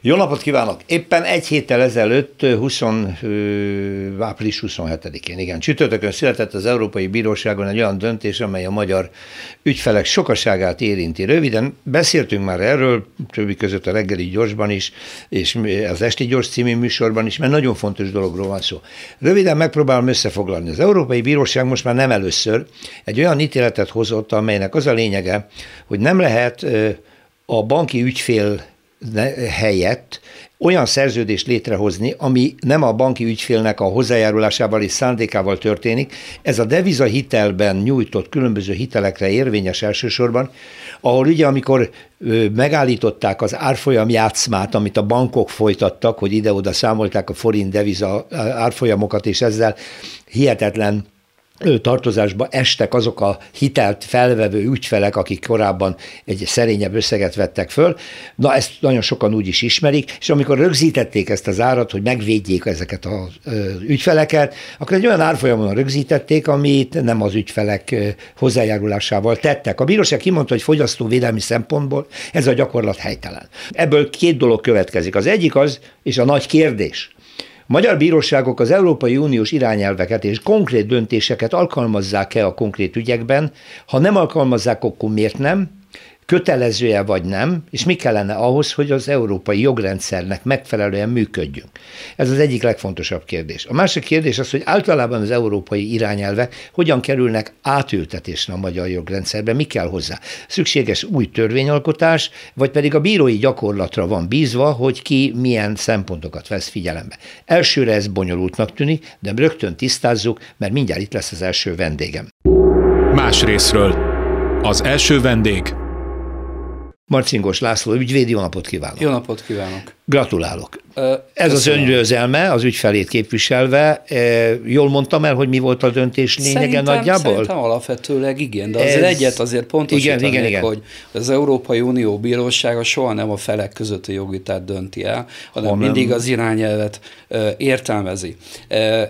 Jó napot kívánok! Éppen egy héttel ezelőtt, 20, április 27-én, igen, csütörtökön született az Európai Bíróságon egy olyan döntés, amely a magyar ügyfelek sokaságát érinti. Röviden beszéltünk már erről, többi között a reggeli gyorsban is, és az Esti Gyors című műsorban is, mert nagyon fontos dologról van szó. Röviden megpróbálom összefoglalni. Az Európai Bíróság most már nem először egy olyan ítéletet hozott, amelynek az a lényege, hogy nem lehet a banki ügyfél helyett olyan szerződést létrehozni, ami nem a banki ügyfélnek a hozzájárulásával és szándékával történik. Ez a deviza hitelben nyújtott különböző hitelekre érvényes elsősorban, ahol ugye amikor megállították az árfolyam játszmát, amit a bankok folytattak, hogy ide-oda számolták a forint deviza árfolyamokat, és ezzel hihetetlen tartozásba estek azok a hitelt felvevő ügyfelek, akik korábban egy szerényebb összeget vettek föl. Na, ezt nagyon sokan úgy is ismerik, és amikor rögzítették ezt az árat, hogy megvédjék ezeket az ügyfeleket, akkor egy olyan árfolyamon rögzítették, amit nem az ügyfelek hozzájárulásával tettek. A bíróság kimondta, hogy fogyasztóvédelmi szempontból ez a gyakorlat helytelen. Ebből két dolog következik. Az egyik az, és a nagy kérdés, magyar bíróságok az Európai Uniós irányelveket és konkrét döntéseket alkalmazzák-e a konkrét ügyekben? Ha nem alkalmazzák, akkor miért nem? Kötelező-e vagy nem, és mi kellene ahhoz, hogy az európai jogrendszernek megfelelően működjünk. Ez az egyik legfontosabb kérdés. A másik kérdés az, hogy általában az európai irányelvek hogyan kerülnek átültetésre a magyar jogrendszerbe, mi kell hozzá. Szükséges új törvényalkotás, vagy pedig a bírói gyakorlatra van bízva, hogy ki milyen szempontokat vesz figyelembe. Elsőre ez bonyolultnak tűnik, de rögtön tisztázzuk, mert mindjárt itt lesz az első vendégem. Más részről. Az első vendég Marcingos László ügyvédi, jó napot kívánok! Jó napot kívánok! Gratulálok! Ez az öngyőzelme, az ügyfelét képviselve. Jól mondtam el, hogy mi volt a döntés lényege szerintem, nagyjából? Szerintem alapvetőleg igen, de azért Ez... egyet azért pontosítanék, igen, igen, igen. hogy az Európai Unió bírósága soha nem a felek közötti jogvitát dönti el, hanem hanem mindig az irányelvet értelmezi.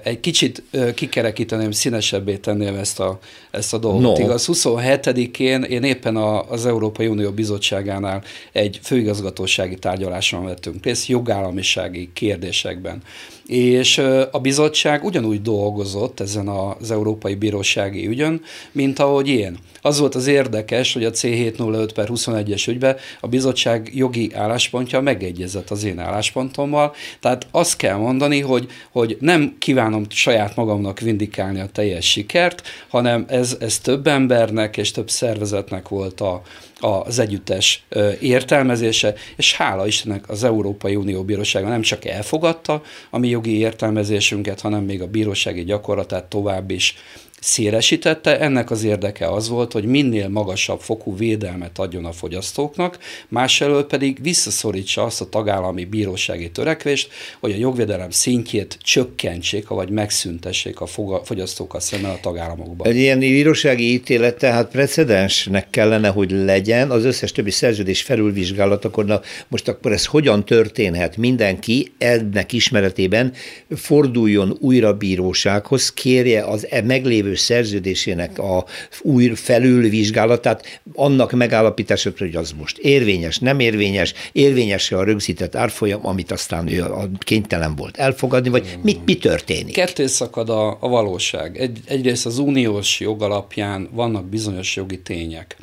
Egy kicsit kikerekíteném, színesebbé tenném ezt a, ezt a dolgot. No. Igaz, 27-én én éppen az Európai Unió Bizottságánál egy főigazgatósági tárgyaláson vettünk jogállamiság jogállamisági kérdésekben. És a bizottság ugyanúgy dolgozott ezen az Európai Bírósági ügyön, mint ahogy én. Az volt az érdekes, hogy a C705 per 21-es ügyben a bizottság jogi álláspontja megegyezett az én álláspontommal, tehát azt kell mondani, hogy, hogy nem kívánom saját magamnak vindikálni a teljes sikert, hanem ez, ez több embernek és több szervezetnek volt a, az együttes értelmezése, és hála Istennek az Európai Unió Bírósága nem csak elfogadta a mi jogi értelmezésünket, hanem még a bírósági gyakorlatát tovább is szélesítette. Ennek az érdeke az volt, hogy minél magasabb fokú védelmet adjon a fogyasztóknak, másfelől pedig visszaszorítsa azt a tagállami bírósági törekvést, hogy a jogvédelem szintjét csökkentsék, vagy megszüntessék a fogyasztókkal szemben a tagállamokban. Egy ilyen bírósági ítélet tehát precedensnek kellene, hogy legyen az összes többi szerződés felülvizsgálatakor. Na, most akkor ez hogyan történhet? Mindenki ennek ismeretében forduljon újra bírósághoz, kérje az e meglévő lévő szerződésének a új felülvizsgálatát, annak megállapítása, hogy az most érvényes, nem érvényes, érvényes a rögzített árfolyam, amit aztán ő kénytelen volt elfogadni, vagy mit, mi történik? Ketté szakad a, a valóság. Egy, egyrészt az uniós jog alapján vannak bizonyos jogi tények.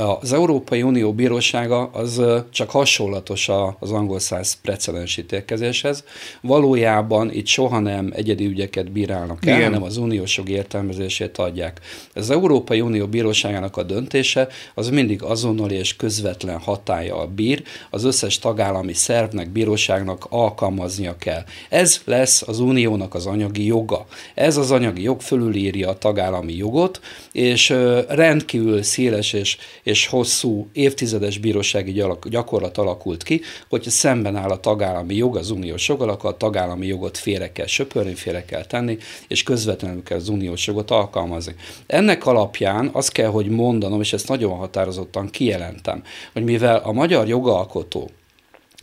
Az Európai Unió bírósága az csak hasonlatos az angol száz precedens ítélkezéshez. Valójában itt soha nem egyedi ügyeket bírálnak el, Igen. hanem az uniós jog értelmezését adják. Az Európai Unió bíróságának a döntése az mindig azonnali és közvetlen hatája bír, az összes tagállami szervnek, bíróságnak alkalmaznia kell. Ez lesz az uniónak az anyagi joga. Ez az anyagi jog fölülírja a tagállami jogot, és rendkívül széles és, és hosszú évtizedes bírósági gyakorlat alakult ki, hogyha szemben áll a tagállami jog, az uniós jog, akkor a tagállami jogot félre kell söpörni, félre kell tenni, és közvetlenül kell az uniós jogot alkalmazni. Ennek alapján azt kell, hogy mondanom, és ezt nagyon határozottan kijelentem, hogy mivel a magyar jogalkotó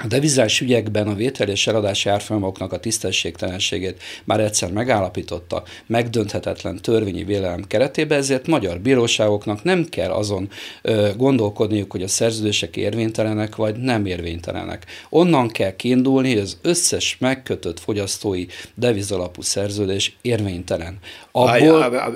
A devizás ügyekben a vétel és eladási árfolyamoknak a tisztességtelenségét már egyszer megállapította megdönthetetlen törvényi vélelem keretében, ezért magyar bíróságoknak nem kell azon ö, gondolkodniuk, hogy a szerződések érvénytelenek vagy nem érvénytelenek. Onnan kell kiindulni, hogy az összes megkötött fogyasztói devizalapú szerződés érvénytelen. Abból...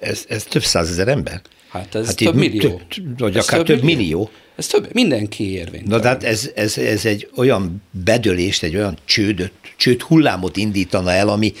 Ez, ez több százezer ember? Hát ez hát több millió. Több, vagy akár több, több millió. millió. Ez több, mindenki érvény. Na, de hát ez, ez, ez egy olyan bedölést, egy olyan csődöt, csőd hullámot indítana el, ami,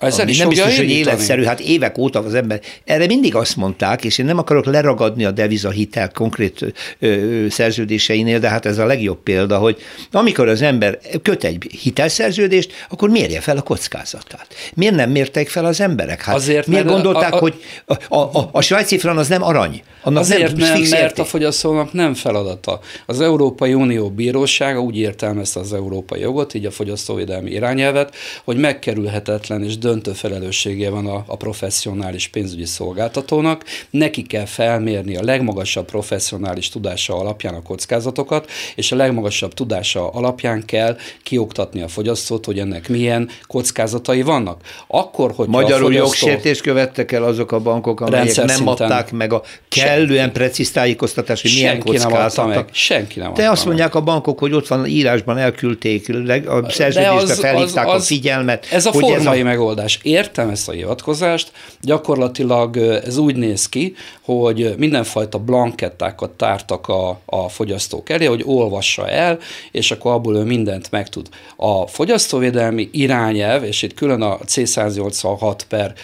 ezzel is nem biztos, hogy életszerű, hát évek óta az ember. Erre mindig azt mondták, és én nem akarok leragadni a devizahitel konkrét ö, szerződéseinél, de hát ez a legjobb példa, hogy amikor az ember köt egy hitelszerződést, akkor mérje fel a kockázatát. Miért nem mérték fel az emberek? Hát Azért, miért gondolták, a, a, hogy a, a, a, a svájci fran az nem arany? Annak Azért nem, nem mert a fogyasztónak nem feladata. Az Európai Unió bírósága úgy értelmezte az európai jogot, így a fogyasztóvédelmi irányelvet, hogy megkerülhetetlen és döntő felelőssége van a, a professzionális pénzügyi szolgáltatónak, neki kell felmérni a legmagasabb professzionális tudása alapján a kockázatokat, és a legmagasabb tudása alapján kell kioktatni a fogyasztót, hogy ennek milyen kockázatai vannak. Akkor, hogy Magyarul fogyasztó... jogsértést követtek el azok a bankok, amelyek nem szinten. adták meg a kellően precíz tájékoztatást, hogy milyen kockázatok. Senki nem De azt mondják a bankok, hogy ott van írásban elküldték, a szerződésbe felhívták az, az, a figyelmet. Ez a formai ez a... megoldás hivatkozás. Értem ezt a hivatkozást, gyakorlatilag ez úgy néz ki, hogy mindenfajta blankettákat tártak a, a fogyasztók elé, hogy olvassa el, és akkor abból ő mindent megtud. A fogyasztóvédelmi irányelv, és itt külön a C186 per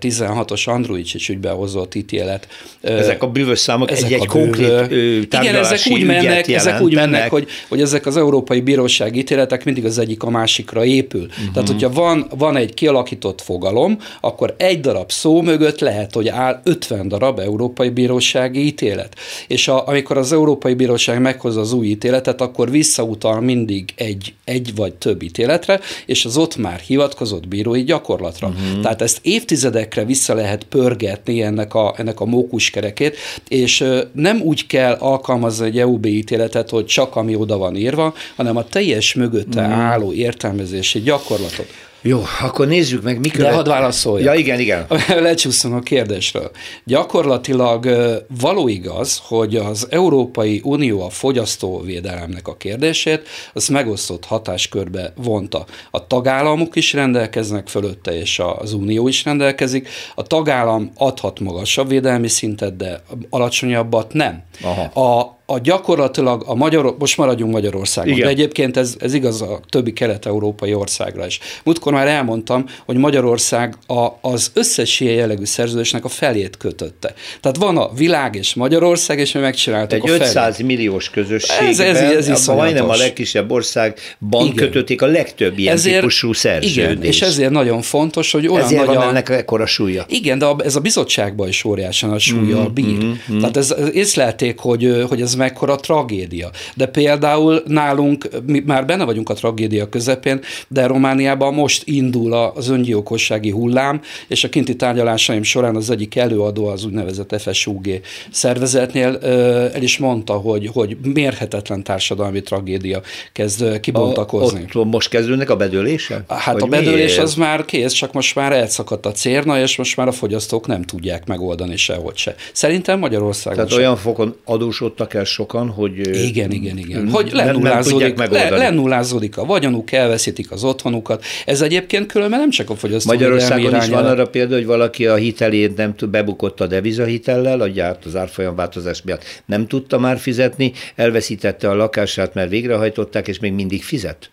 16-os Android is ügybe hozott ítélet. Ezek a bűvös számok ezek egy-egy konkrét Igen, ezek úgy mennek, ezek úgy mennek, hogy, hogy ezek az Európai Bíróság ítéletek mindig az egyik a másikra épül. Uh-huh. Tehát, hogyha van, van egy kialakított kialakított fogalom, akkor egy darab szó mögött lehet, hogy áll 50 darab Európai Bírósági ítélet. És a, amikor az Európai Bíróság meghozza az új ítéletet, akkor visszautal mindig egy, egy vagy több ítéletre, és az ott már hivatkozott bírói gyakorlatra. Uh-huh. Tehát ezt évtizedekre vissza lehet pörgetni ennek a, ennek a mókuskerekét, és nem úgy kell alkalmazni egy EUB ítéletet, hogy csak ami oda van írva, hanem a teljes mögötte uh-huh. álló értelmezési gyakorlatot. Jó, akkor nézzük meg, mikor. De hadd válaszoljak. Ja, igen, igen. Lecsúszom a kérdésről. Gyakorlatilag való igaz, hogy az Európai Unió a fogyasztóvédelemnek a kérdését, az megosztott hatáskörbe vonta. A tagállamok is rendelkeznek fölötte, és az Unió is rendelkezik. A tagállam adhat magasabb védelmi szintet, de alacsonyabbat nem. Aha. A, a gyakorlatilag a Magyar, most maradjunk Magyarországon, Igen. de egyébként ez, ez igaz a többi kelet-európai országra is. Múltkor már elmondtam, hogy Magyarország a, az összes ilyen jellegű szerződésnek a felét kötötte. Tehát van a világ és Magyarország, és mi megcsináltuk Egy a 500 felét. milliós közösségben, ez, ez, ez majdnem a legkisebb országban igen. kötötték a legtöbb ilyen ezért, típusú szerződést. Igen, és ezért nagyon fontos, hogy olyan ezért nagy van a, ennek ekkora súlya. Igen, de ez a bizottságban is óriásan a súlya mm, bír. Mm, mm. Tehát ez, észlelték, hogy, hogy ez mekkora tragédia. De például nálunk, mi már benne vagyunk a tragédia közepén, de Romániában most indul az öngyilkossági hullám, és a kinti tárgyalásaim során az egyik előadó az úgynevezett FSUG szervezetnél el is mondta, hogy, hogy mérhetetlen társadalmi tragédia kezd kibontakozni. A, ott most kezdődnek a bedőlése? Hát Vagy a bedőlés miért? az már kész, csak most már elszakadt a cérna, és most már a fogyasztók nem tudják megoldani sehogy se. Szerintem Magyarországon Tehát sem. olyan fokon adósodtak el sokan, hogy... Igen, igen, igen. Hogy lenullázódik, le, lenullázódik a vagyonuk, elveszítik az otthonukat. Ez egyébként különben nem csak a fogyasztó Magyarországon is van arra példa, hogy valaki a hitelét nem tud, bebukott a devizahitellel, a gyárt az árfolyamváltozás miatt nem tudta már fizetni, elveszítette a lakását, mert végrehajtották, és még mindig fizet.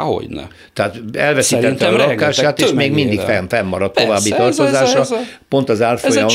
Hogyne. Tehát elveszítette a lakását, és még mindig fenn, fennmaradt Persze, további tartozása, ez a, ez a, pont az árfolyam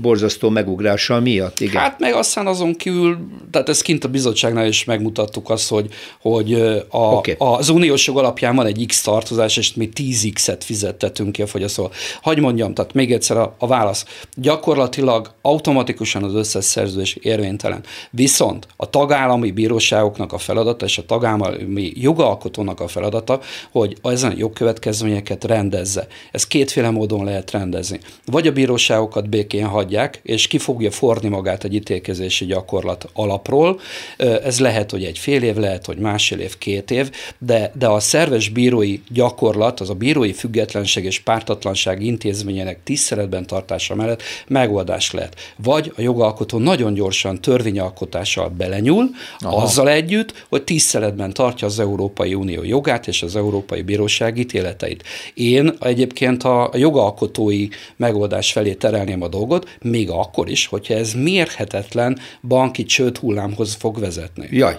borzasztó megugrása miatt. Igen. Hát meg aztán azon kívül, tehát ezt kint a bizottságnál is megmutattuk azt, hogy, hogy a, okay. az uniós jog alapján van egy X tartozás, és mi 10X-et fizettetünk ki a fogyasztóval. Hagy mondjam, tehát még egyszer a, a válasz. Gyakorlatilag automatikusan az összes szerződés érvénytelen. Viszont a tagállami bíróságoknak a feladata és a tagállami jogalkotó jogalkotónak a feladata, hogy ezen jogkövetkezményeket rendezze. Ez kétféle módon lehet rendezni. Vagy a bíróságokat békén hagyják, és ki fogja forni magát egy ítélkezési gyakorlat alapról. Ez lehet, hogy egy fél év, lehet, hogy másfél év, két év, de, de a szerves bírói gyakorlat, az a bírói függetlenség és pártatlanság intézményének tiszteletben tartása mellett megoldás lehet. Vagy a jogalkotó nagyon gyorsan törvényalkotással belenyúl, Aha. azzal együtt, hogy tiszteletben tartja az Európai Unió jogát és az Európai Bíróság ítéleteit. Én egyébként a jogalkotói megoldás felé terelném a dolgot, még akkor is, hogyha ez mérhetetlen banki csőd hullámhoz fog vezetni. Jaj,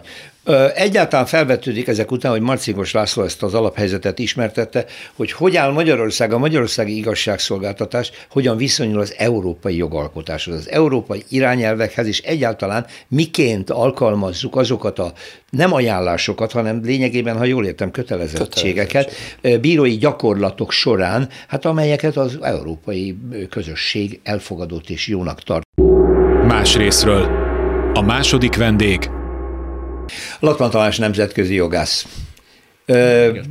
Egyáltalán felvetődik ezek után, hogy Marcingos László ezt az alaphelyzetet ismertette, hogy hogy áll Magyarország, a magyarországi igazságszolgáltatás, hogyan viszonyul az európai jogalkotáshoz, az európai irányelvekhez, és egyáltalán miként alkalmazzuk azokat a nem ajánlásokat, hanem lényegében, ha jól értem, kötelezettségeket, bírói gyakorlatok során, hát amelyeket az európai közösség elfogadott és jónak tart. Más részről. A második vendég Latman Tamás nemzetközi jogász.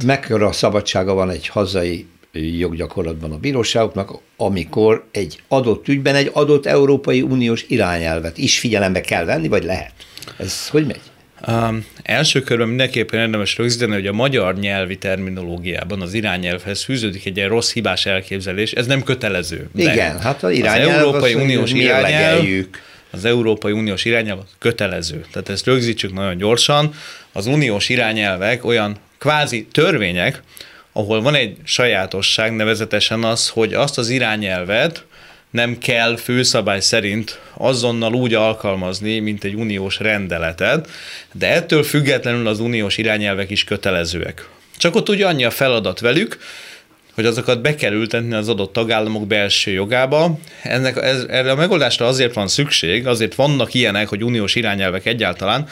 Mekkora szabadsága van egy hazai joggyakorlatban a bíróságoknak, amikor egy adott ügyben egy adott Európai Uniós irányelvet is figyelembe kell venni, vagy lehet? Ez hogy megy? Um, első körben mindenképpen érdemes rögzíteni, hogy a magyar nyelvi terminológiában az irányelvhez fűződik egy ilyen rossz hibás elképzelés, ez nem kötelező. Igen, hát az irányelv az Európai Uniós irányelv, az Európai Uniós irányelv kötelező. Tehát ezt rögzítsük nagyon gyorsan. Az uniós irányelvek olyan kvázi törvények, ahol van egy sajátosság, nevezetesen az, hogy azt az irányelvet nem kell főszabály szerint azonnal úgy alkalmazni, mint egy uniós rendeletet, de ettől függetlenül az uniós irányelvek is kötelezőek. Csak ott ugye annyi a feladat velük, hogy azokat be kell ültetni az adott tagállamok belső jogába. Ennek, ez, erre a megoldásra azért van szükség, azért vannak ilyenek, hogy uniós irányelvek egyáltalán,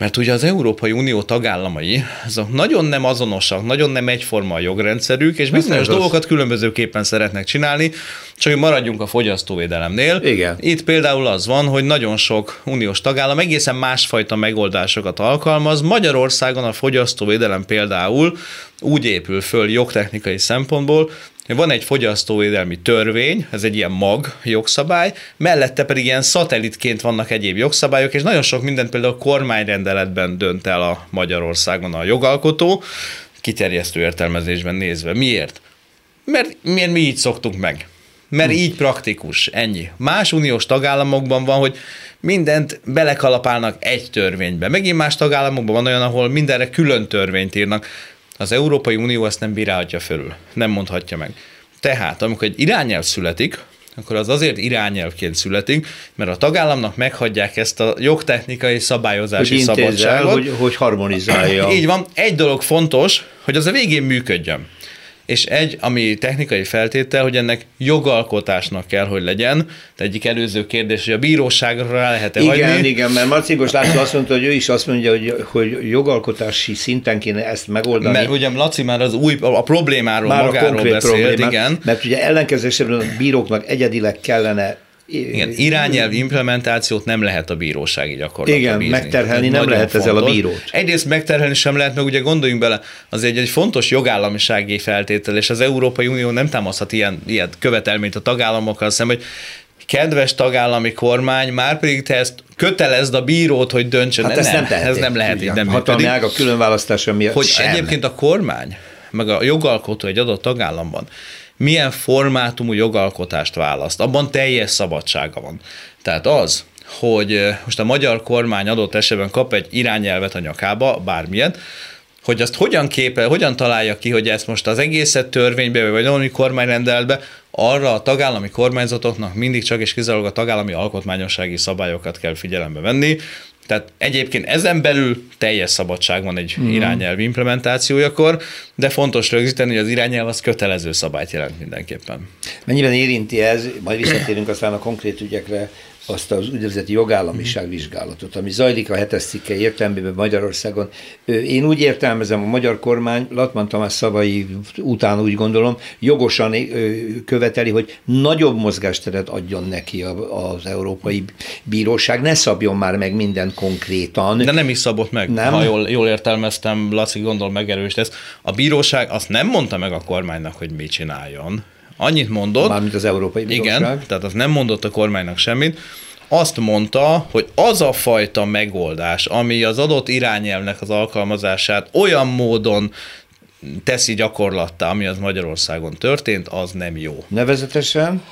mert ugye az Európai Unió tagállamai, azok nagyon nem azonosak, nagyon nem egyforma a jogrendszerük, és bizonyos dolgokat különbözőképpen szeretnek csinálni, csak hogy maradjunk a fogyasztóvédelemnél. Igen. Itt például az van, hogy nagyon sok uniós tagállam egészen másfajta megoldásokat alkalmaz. Magyarországon a fogyasztóvédelem például úgy épül föl jogtechnikai szempontból, van egy fogyasztóvédelmi törvény, ez egy ilyen mag jogszabály, mellette pedig ilyen szatellitként vannak egyéb jogszabályok, és nagyon sok mindent például a kormányrendeletben dönt el a Magyarországon a jogalkotó, kiterjesztő értelmezésben nézve. Miért? Mert miért mi így szoktunk meg? Mert hm. így praktikus, ennyi. Más uniós tagállamokban van, hogy mindent belekalapálnak egy törvénybe. Megint más tagállamokban van olyan, ahol mindenre külön törvényt írnak. Az Európai Unió ezt nem bírálhatja fölül, nem mondhatja meg. Tehát, amikor egy irányelv születik, akkor az azért irányelvként születik, mert a tagállamnak meghagyják ezt a jogtechnikai szabályozási hogy szabadságot. Hogy, hogy harmonizálja. Így van. Egy dolog fontos, hogy az a végén működjön és egy, ami technikai feltétel, hogy ennek jogalkotásnak kell, hogy legyen. De egyik előző kérdés, hogy a bíróságra rá lehet-e Igen, hagyni? igen, mert Marcingos László azt mondta, hogy ő is azt mondja, hogy, hogy jogalkotási szinten kéne ezt megoldani. Mert ugye Laci már az új, a problémáról már magáról a beszélt, problémát, igen. Mert ugye ellenkezésében a bíróknak egyedileg kellene igen, irányelv implementációt nem lehet a bírósági gyakorlatba Igen, bízni. megterhelni nem lehet fontos. ezzel a bírót. Egyrészt megterhelni sem lehet, meg ugye gondoljunk bele, az egy, egy fontos jogállamisági feltétel, és az Európai Unió nem támaszhat ilyen, ilyen követelményt a tagállamokkal szemben, hogy kedves tagállami kormány, már pedig te ezt kötelezd a bírót, hogy döntsön. Hát ez nem, nem ez nem lehet, így nem Hatalmi ág a különválasztása miatt Hogy sem. egyébként a kormány, meg a jogalkotó egy adott tagállamban milyen formátumú jogalkotást választ. Abban teljes szabadsága van. Tehát az, hogy most a magyar kormány adott esetben kap egy irányelvet a nyakába, bármilyen, hogy azt hogyan képel, hogyan találja ki, hogy ezt most az egészet törvénybe, vagy valami kormányrendeletbe, arra a tagállami kormányzatoknak mindig csak és kizárólag a tagállami alkotmányossági szabályokat kell figyelembe venni, tehát egyébként ezen belül teljes szabadság van egy mm. irányelv implementációjakor, de fontos rögzíteni, hogy az irányelv az kötelező szabályt jelent mindenképpen. Mennyiben érinti ez, majd visszatérünk aztán a konkrét ügyekre, azt az úgynevezett jogállamiság vizsgálatot, ami zajlik a hetes cikke értelmében Magyarországon. Én úgy értelmezem, a magyar kormány, Latman Tamás szavai után úgy gondolom, jogosan követeli, hogy nagyobb mozgásteret adjon neki az Európai Bíróság, ne szabjon már meg minden konkrétan. De nem is szabott meg, nem? ha jól, jól értelmeztem, Laci gondol megerősít ezt. A bíróság azt nem mondta meg a kormánynak, hogy mit csináljon. Annyit mondott. Mármint az Európai Bíróság. Igen, tehát az nem mondott a kormánynak semmit. Azt mondta, hogy az a fajta megoldás, ami az adott irányelvnek az alkalmazását olyan módon teszi gyakorlattá, ami az Magyarországon történt, az nem jó. Nevezetesen?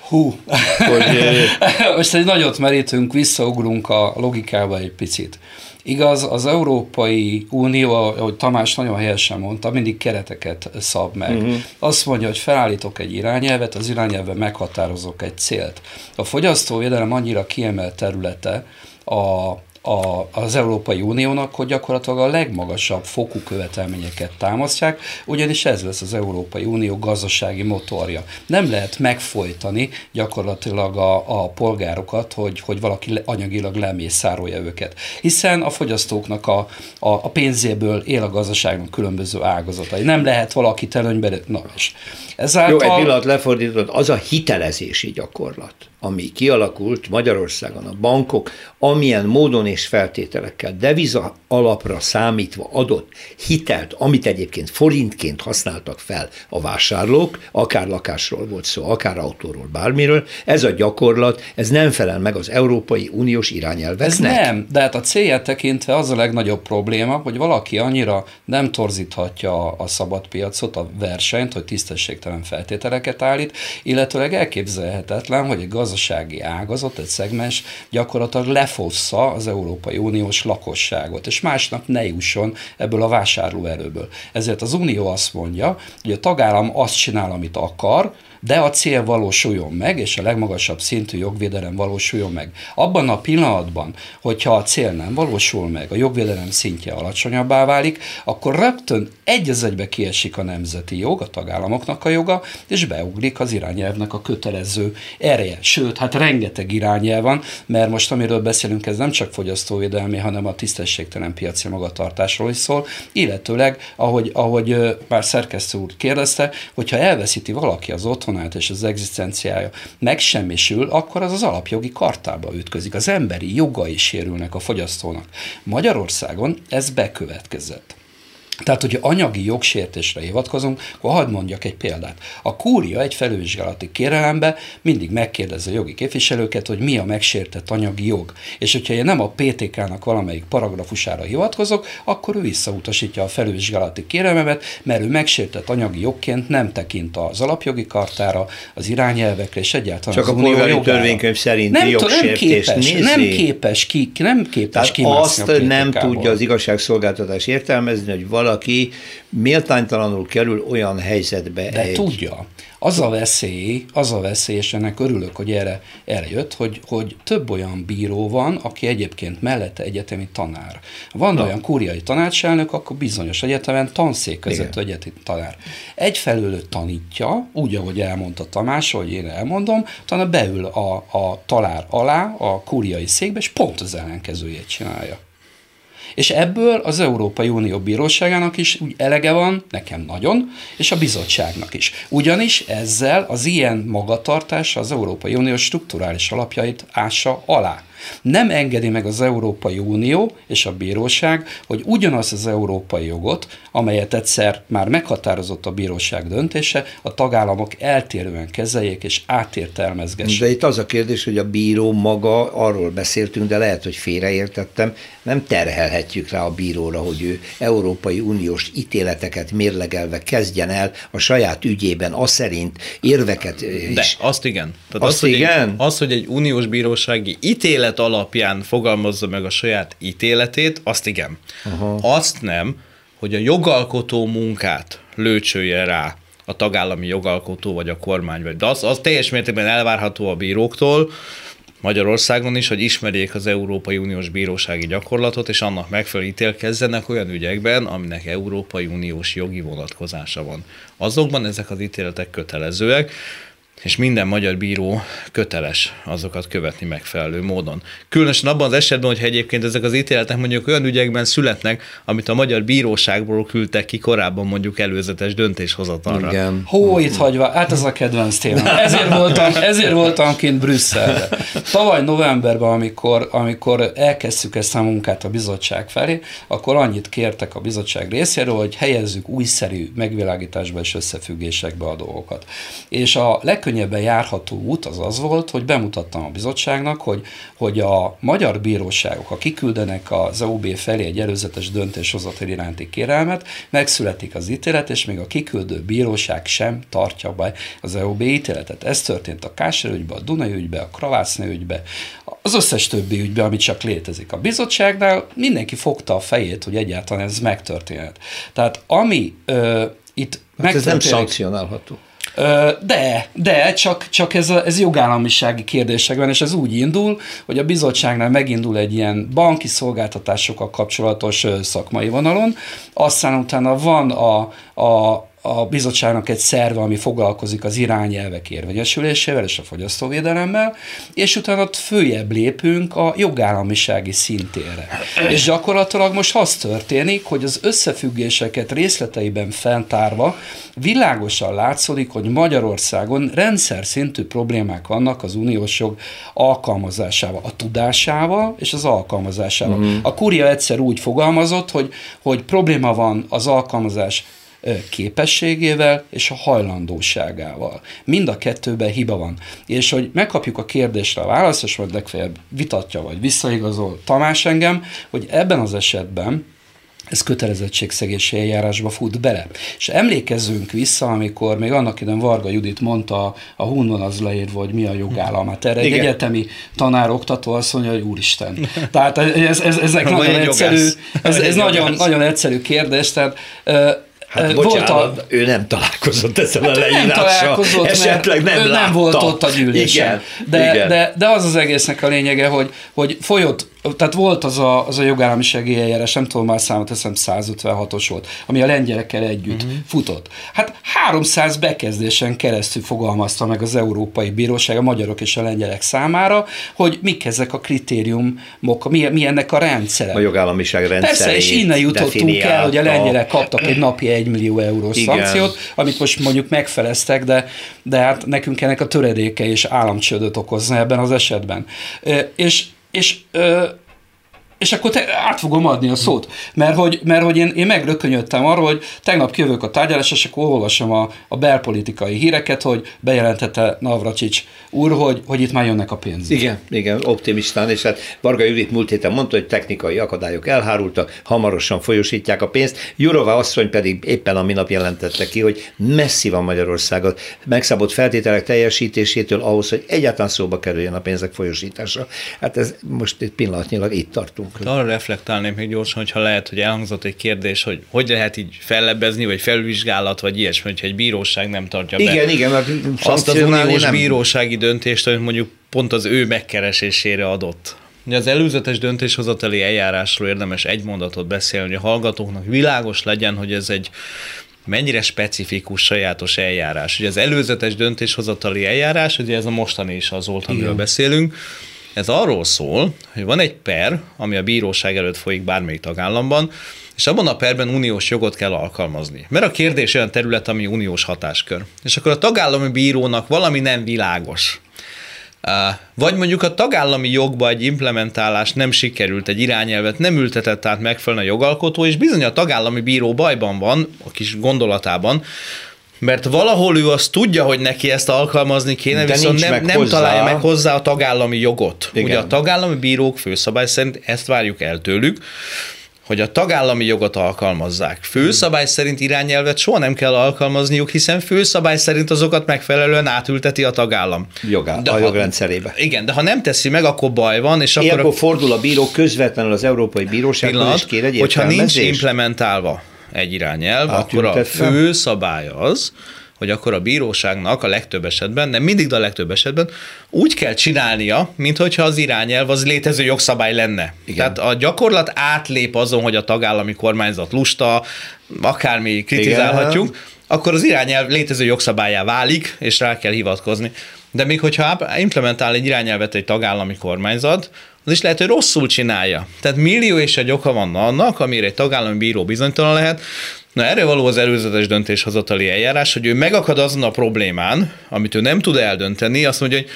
Hú, hogy... most egy nagyot merítünk, visszaugrunk a logikába egy picit. Igaz, az Európai Unió, ahogy Tamás nagyon helyesen mondta, mindig kereteket szab meg. Uh-huh. Azt mondja, hogy felállítok egy irányelvet, az irányelven meghatározok egy célt. A fogyasztóvédelem annyira kiemelt területe a a, az Európai Uniónak, hogy gyakorlatilag a legmagasabb fokú követelményeket támasztják, ugyanis ez lesz az Európai Unió gazdasági motorja. Nem lehet megfojtani gyakorlatilag a, a polgárokat, hogy, hogy valaki anyagilag lemészárolja őket. Hiszen a fogyasztóknak a, a, a pénzéből él a gazdaságnak különböző ágazatai. Nem lehet valaki előnybe... Na, és ezáltal... Jó, egy pillanat lefordított, az a hitelezési gyakorlat ami kialakult Magyarországon, a bankok, amilyen módon és feltételekkel deviza alapra számítva adott hitelt, amit egyébként forintként használtak fel a vásárlók, akár lakásról volt szó, akár autóról, bármiről, ez a gyakorlat, ez nem felel meg az Európai Uniós irányelveknek. Ez nem, de hát a célja tekintve az a legnagyobb probléma, hogy valaki annyira nem torzíthatja a szabad a versenyt, hogy tisztességtelen feltételeket állít, illetőleg elképzelhetetlen, hogy egy gaz gazdasági ágazat, egy szegmens gyakorlatilag lefossza az Európai Uniós lakosságot, és másnap ne jusson ebből a vásárlóerőből. Ezért az Unió azt mondja, hogy a tagállam azt csinál, amit akar, de a cél valósuljon meg, és a legmagasabb szintű jogvédelem valósuljon meg. Abban a pillanatban, hogyha a cél nem valósul meg, a jogvédelem szintje alacsonyabbá válik, akkor rögtön egy az egybe kiesik a nemzeti jog, a tagállamoknak a joga, és beugrik az irányelvnek a kötelező ereje. Sőt, hát rengeteg irányelv van, mert most amiről beszélünk, ez nem csak fogyasztóvédelmi, hanem a tisztességtelen piaci magatartásról is szól, illetőleg, ahogy, ahogy már szerkesztő úr kérdezte, hogyha elveszíti valaki az otthon, otthonát és az egzisztenciája megsemmisül, akkor az az alapjogi kartába ütközik. Az emberi jogai sérülnek a fogyasztónak. Magyarországon ez bekövetkezett. Tehát, hogyha anyagi jogsértésre hivatkozunk, akkor hadd mondjak egy példát. A kúria egy felülvizsgálati kérelembe mindig megkérdezi a jogi képviselőket, hogy mi a megsértett anyagi jog. És hogyha én nem a PTK-nak valamelyik paragrafusára hivatkozok, akkor ő visszautasítja a felülvizsgálati kérelmemet, mert ő megsértett anyagi jogként nem tekint az alapjogi kartára, az irányelvekre, és egyáltalán Csak az a polgári törvénykönyv szerinti nem, jogsértés nem képes, nem képes ki, nem képes Tehát azt nem tudja az igazságszolgáltatás értelmezni, hogy valami valaki méltánytalanul kerül olyan helyzetbe. De egy... tudja. Az a veszély, az a veszély, és ennek örülök, hogy erre, erre jött, hogy, hogy több olyan bíró van, aki egyébként mellette egyetemi tanár. Van Na. olyan kúriai tanácselnök, akkor bizonyos egyetemen tanszékvezető egyetemi tanár. Egyfelől tanítja, úgy, ahogy elmondta Tamás, hogy én elmondom, utána beül a, a talár alá, a kúriai székbe, és pont az ellenkezőjét csinálja. És ebből az Európai Unió Bíróságának is úgy elege van, nekem nagyon, és a bizottságnak is. Ugyanis ezzel az ilyen magatartás az Európai Unió strukturális alapjait ássa alá. Nem engedi meg az Európai Unió és a bíróság, hogy ugyanaz az európai jogot, amelyet egyszer már meghatározott a bíróság döntése, a tagállamok eltérően kezeljék és átértelmezgessék. De itt az a kérdés, hogy a bíró maga, arról beszéltünk, de lehet, hogy félreértettem, nem terhelhetjük rá a bíróra, hogy ő Európai Uniós ítéleteket mérlegelve kezdjen el a saját ügyében, az szerint érveket is. De, azt igen. Tehát azt az, igen? Hogy egy, az, hogy egy uniós bírósági ítélet ítélet alapján fogalmazza meg a saját ítéletét, azt igen. Aha. Azt nem, hogy a jogalkotó munkát lőcsölje rá a tagállami jogalkotó vagy a kormány, vagy de az, az teljes mértékben elvárható a bíróktól, Magyarországon is, hogy ismerjék az Európai Uniós bírósági gyakorlatot, és annak megfelelően ítélkezzenek olyan ügyekben, aminek Európai Uniós jogi vonatkozása van. Azokban ezek az ítéletek kötelezőek, és minden magyar bíró köteles azokat követni megfelelő módon. Különösen abban az esetben, hogy egyébként ezek az ítéletek mondjuk olyan ügyekben születnek, amit a magyar bíróságból küldtek ki korábban mondjuk előzetes döntéshozatalra. Igen. Hó, itt hagyva, hát ez a kedvenc téma. Ezért voltam, ezért voltam kint Brüsszelbe. Tavaly novemberben, amikor, amikor elkezdtük ezt a munkát a bizottság felé, akkor annyit kértek a bizottság részéről, hogy helyezzük újszerű megvilágításba és összefüggésekbe a dolgokat. És a legkönnyebb legkönnyebben járható út az az volt, hogy bemutattam a bizottságnak, hogy, hogy a magyar bíróságok, ha kiküldenek az EUB felé egy előzetes döntéshozatal iránti kérelmet, megszületik az ítélet, és még a kiküldő bíróság sem tartja be az EUB ítéletet. Ez történt a Kásler ügybe, a Dunai ügybe, a Kravászne ügybe, az összes többi ügybe, ami csak létezik. A bizottságnál mindenki fogta a fejét, hogy egyáltalán ez megtörténhet. Tehát ami ö, itt hát ez nem szankcionálható. De, de, csak, csak ez, a, ez jogállamisági kérdésekben, és ez úgy indul, hogy a bizottságnál megindul egy ilyen banki szolgáltatásokkal kapcsolatos szakmai vonalon, aztán utána van a, a, a bizottságnak egy szerve, ami foglalkozik az irányelvek érvegyesülésével és a fogyasztóvédelemmel, és utána följebb lépünk a jogállamisági szintére. És gyakorlatilag most az történik, hogy az összefüggéseket részleteiben fentárva világosan látszik, hogy Magyarországon rendszer szintű problémák vannak az uniós jog alkalmazásával, a tudásával és az alkalmazásával. Mm. A kuria egyszer úgy fogalmazott, hogy, hogy probléma van az alkalmazás képességével és a hajlandóságával. Mind a kettőben hiba van. És hogy megkapjuk a kérdésre a választ, és majd legfeljebb vitatja vagy visszaigazol Tamás engem, hogy ebben az esetben ez kötelezettségszegési eljárásba fut bele. És emlékezzünk vissza, amikor még annak idején Varga Judit mondta, a Hunban az leírva, hogy mi a jogállam. Hát erre egy egyetemi tanár, oktató azt mondja, hogy úristen. Tehát ez, ez, ezek nagyon egyszerű, ez, ez nagyon, nagyon egyszerű kérdés, tehát Hát bocsánat, a... ő nem találkozott ezzel hát a leírással. Esetleg nem, ő nem volt ott a gyűlésen. Igen, de, igen. De, de az az egésznek a lényege, hogy, hogy folyott tehát volt az a, az a jogállamisági eljárás, nem tudom már számot, hiszem 156-os volt, ami a lengyelekkel együtt uh-huh. futott. Hát 300 bekezdésen keresztül fogalmazta meg az Európai Bíróság a magyarok és a lengyelek számára, hogy mik ezek a kritériumok, mi, mi ennek a rendszere. A jogállamiság rendszere. Persze, és innen jutottunk el, hogy a lengyelek kaptak egy napi 1 millió eurós Igen. szankciót, amit most mondjuk megfeleztek, de, de hát nekünk ennek a töredéke és államcsődöt okozna ebben az esetben. És és ö, és akkor te, át fogom adni a szót. Mert hogy, mert hogy én, én megrökönyödtem arról, hogy tegnap jövök a tárgyalás, és akkor olvasom a, a belpolitikai híreket, hogy bejelentette Navracsics úr, hogy, hogy itt már jönnek a pénzek. Igen, igen, optimistán, és hát Varga Judit múlt héten mondta, hogy technikai akadályok elhárultak, hamarosan folyosítják a pénzt. Jurova asszony pedig éppen a minap jelentette ki, hogy messzi van Magyarország a megszabott feltételek teljesítésétől ahhoz, hogy egyáltalán szóba kerüljön a pénzek folyosítása. Hát ez most itt pillanatnyilag itt tartunk dolgokra. Arra reflektálnék még gyorsan, hogyha lehet, hogy elhangzott egy kérdés, hogy hogy lehet így fellebbezni, vagy felvizsgálat, vagy ilyesmi, hogyha egy bíróság nem tartja be. Igen, igen, mert azt az uniós nem... bírósági döntést, hogy mondjuk pont az ő megkeresésére adott. Ugye az előzetes döntéshozatali eljárásról érdemes egy mondatot beszélni, hogy a hallgatóknak világos legyen, hogy ez egy mennyire specifikus, sajátos eljárás. Ugye az előzetes döntéshozatali eljárás, ugye ez a mostani is az volt, amiről beszélünk, ez arról szól, hogy van egy per, ami a bíróság előtt folyik bármelyik tagállamban, és abban a perben uniós jogot kell alkalmazni. Mert a kérdés olyan terület, ami uniós hatáskör. És akkor a tagállami bírónak valami nem világos. Vagy mondjuk a tagállami jogba egy implementálás nem sikerült, egy irányelvet nem ültetett át megfelelően a jogalkotó, és bizony a tagállami bíró bajban van, a kis gondolatában, mert valahol ő azt tudja, hogy neki ezt alkalmazni kéne, De viszont nem, nem találja meg hozzá a tagállami jogot. Igen. Ugye a tagállami bírók főszabály szerint ezt várjuk el tőlük, hogy a tagállami jogot alkalmazzák. Főszabály szerint irányelvet soha nem kell alkalmazniuk, hiszen főszabály szerint azokat megfelelően átülteti a tagállam. Jogá, de a ha, jogrendszerébe. Igen, de ha nem teszi meg, akkor baj van. És akkor, akkor fordul a bíró közvetlenül az Európai Bírósághoz, és kér egy Hogyha nincs implementálva egy irányelv, akkor a fő szabály az, hogy akkor a bíróságnak a legtöbb esetben, nem mindig, de a legtöbb esetben úgy kell csinálnia, mint hogyha az irányelv az létező jogszabály lenne. Igen. Tehát a gyakorlat átlép azon, hogy a tagállami kormányzat lusta, akármi kritizálhatjuk, Igen akkor az irányelv létező jogszabályá válik, és rá kell hivatkozni. De még hogyha implementál egy irányelvet egy tagállami kormányzat, az is lehet, hogy rosszul csinálja. Tehát millió és egy oka van annak, amire egy tagállami bíró bizonytalan lehet. Na erre való az előzetes döntéshozatali eljárás, hogy ő megakad azon a problémán, amit ő nem tud eldönteni, azt mondja, hogy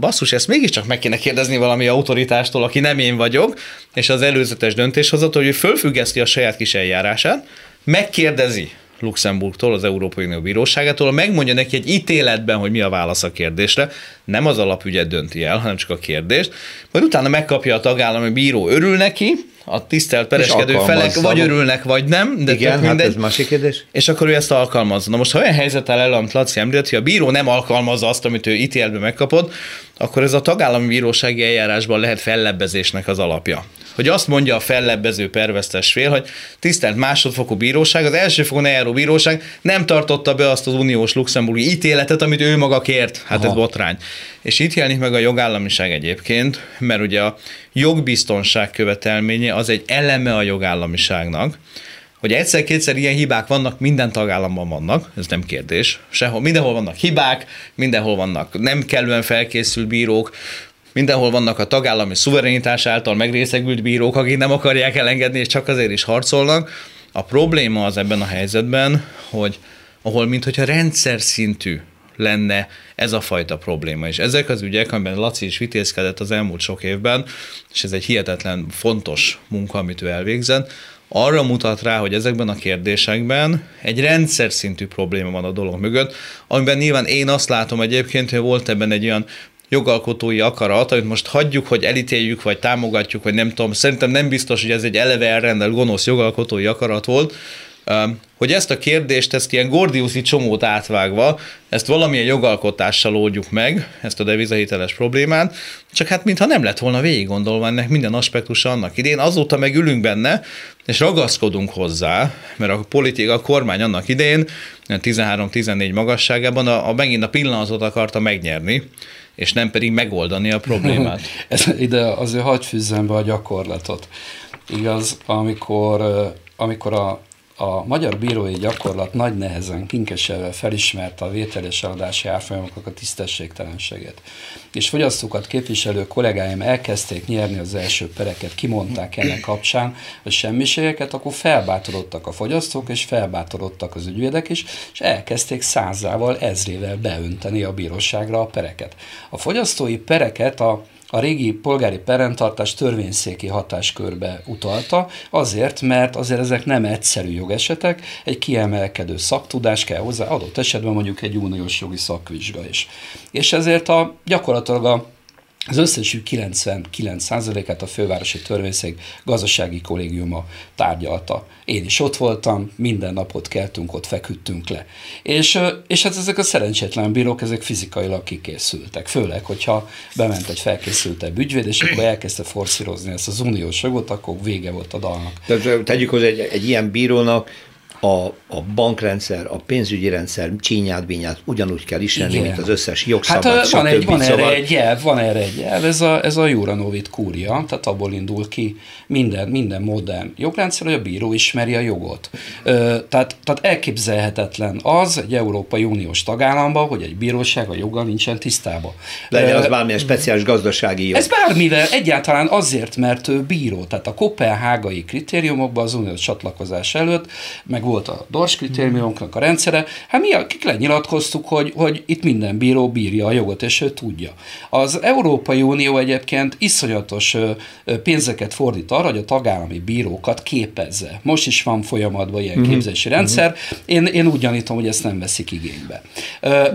basszus, ezt mégiscsak meg kéne kérdezni valami autoritástól, aki nem én vagyok, és az előzetes döntéshozatal, hogy ő fölfüggeszti a saját kis eljárását, megkérdezi Luxemburgtól, az Európai Unió Bíróságától, megmondja neki egy ítéletben, hogy mi a válasz a kérdésre, nem az alapügyet dönti el, hanem csak a kérdést, majd utána megkapja a tagállami bíró, örül neki, a tisztelt pereskedő felek vagy örülnek, vagy nem, de Igen, hát ez másik kérdés. És akkor ő ezt alkalmazza. Na most, ha olyan helyzet áll el, amit Laci említett, hogy a bíró nem alkalmazza azt, amit ő ítélbe megkapott, akkor ez a tagállami bírósági eljárásban lehet fellebbezésnek az alapja hogy azt mondja a fellebbező pervesztes fél, hogy tisztelt másodfokú bíróság, az elsőfokon eljáró bíróság nem tartotta be azt az uniós luxemburgi ítéletet, amit ő maga kért. Hát Aha. ez botrány. És itt jelenik meg a jogállamiság egyébként, mert ugye a jogbiztonság követelménye az egy eleme a jogállamiságnak, hogy egyszer-kétszer ilyen hibák vannak, minden tagállamban vannak, ez nem kérdés. Sehol, mindenhol vannak hibák, mindenhol vannak nem kellően felkészült bírók, Mindenhol vannak a tagállami szuverenitás által megrészegült bírók, akik nem akarják elengedni, és csak azért is harcolnak. A probléma az ebben a helyzetben, hogy ahol mintha rendszer szintű lenne ez a fajta probléma. És ezek az ügyek, amiben Laci is vitézkedett az elmúlt sok évben, és ez egy hihetetlen fontos munka, amit ő elvégzett, arra mutat rá, hogy ezekben a kérdésekben egy rendszer szintű probléma van a dolog mögött, amiben nyilván én azt látom egyébként, hogy volt ebben egy olyan jogalkotói akarat, amit most hagyjuk, hogy elítéljük, vagy támogatjuk, vagy nem tudom, szerintem nem biztos, hogy ez egy eleve elrendelt gonosz jogalkotói akarat volt, hogy ezt a kérdést, ezt ilyen gordiuszi csomót átvágva, ezt valamilyen jogalkotással oldjuk meg, ezt a devizahiteles problémát, csak hát mintha nem lett volna végig gondolva ennek minden aspektusa annak idén, azóta meg ülünk benne, és ragaszkodunk hozzá, mert a politika, a kormány annak idén 13-14 magasságában a, a megint a pillanatot akarta megnyerni, és nem pedig megoldani a problémát. Ez, ide azért hagyj fűzzem be a gyakorlatot. Igaz, amikor, amikor a a magyar bírói gyakorlat nagy nehezen, kinkeselve felismerte a vétel és eladási árfolyamoknak a tisztességtelenséget. És fogyasztókat képviselő kollégáim elkezdték nyerni az első pereket, kimondták ennek kapcsán a semmiségeket, akkor felbátorodtak a fogyasztók, és felbátorodtak az ügyvédek is, és elkezdték százával, ezrével beönteni a bíróságra a pereket. A fogyasztói pereket a a régi polgári perrendtartás törvényszéki hatáskörbe utalta, azért, mert azért ezek nem egyszerű jogesetek, egy kiemelkedő szaktudás kell hozzá, adott esetben mondjuk egy uniós jogi szakvizsga is. És ezért a, gyakorlatilag a az összes 99%-át a fővárosi törvényszék gazdasági kollégiuma tárgyalta. Én is ott voltam, minden napot keltünk, ott feküdtünk le. És, és hát ezek a szerencsétlen bírók, ezek fizikailag kikészültek. Főleg, hogyha bement egy felkészültebb ügyvéd, és akkor elkezdte forszírozni ezt az uniós jogot, akkor vége volt a dalnak. Tehát tegyük hozzá, egy, egy ilyen bírónak a, a bankrendszer, a pénzügyi rendszer csínyát, bínyát ugyanúgy kell ismerni, Igen. mint az összes jogszabály. Hát van, egy, van szóval... erre egy jelv, van erre egy jelv, ez a, ez a Juranovit kúria, tehát abból indul ki minden, minden modern jogrendszer, hogy a bíró ismeri a jogot. Ö, tehát, tehát elképzelhetetlen az egy Európai Uniós tagállamban, hogy egy bíróság a joggal nincsen tisztában. Legyen az bármilyen speciális gazdasági jog. Ez bármivel, egyáltalán azért, mert ő bíró, tehát a kopenhágai kritériumokban az uniós csatlakozás előtt, meg volt a DORS kritériumoknak a rendszere, hát mi akik lenyilatkoztuk, hogy, hogy itt minden bíró bírja a jogot, és ő tudja. Az Európai Unió egyébként iszonyatos pénzeket fordít arra, hogy a tagállami bírókat képezze. Most is van folyamatban ilyen uh-huh. képzési rendszer. Én, én úgy gyanítom, hogy ezt nem veszik igénybe.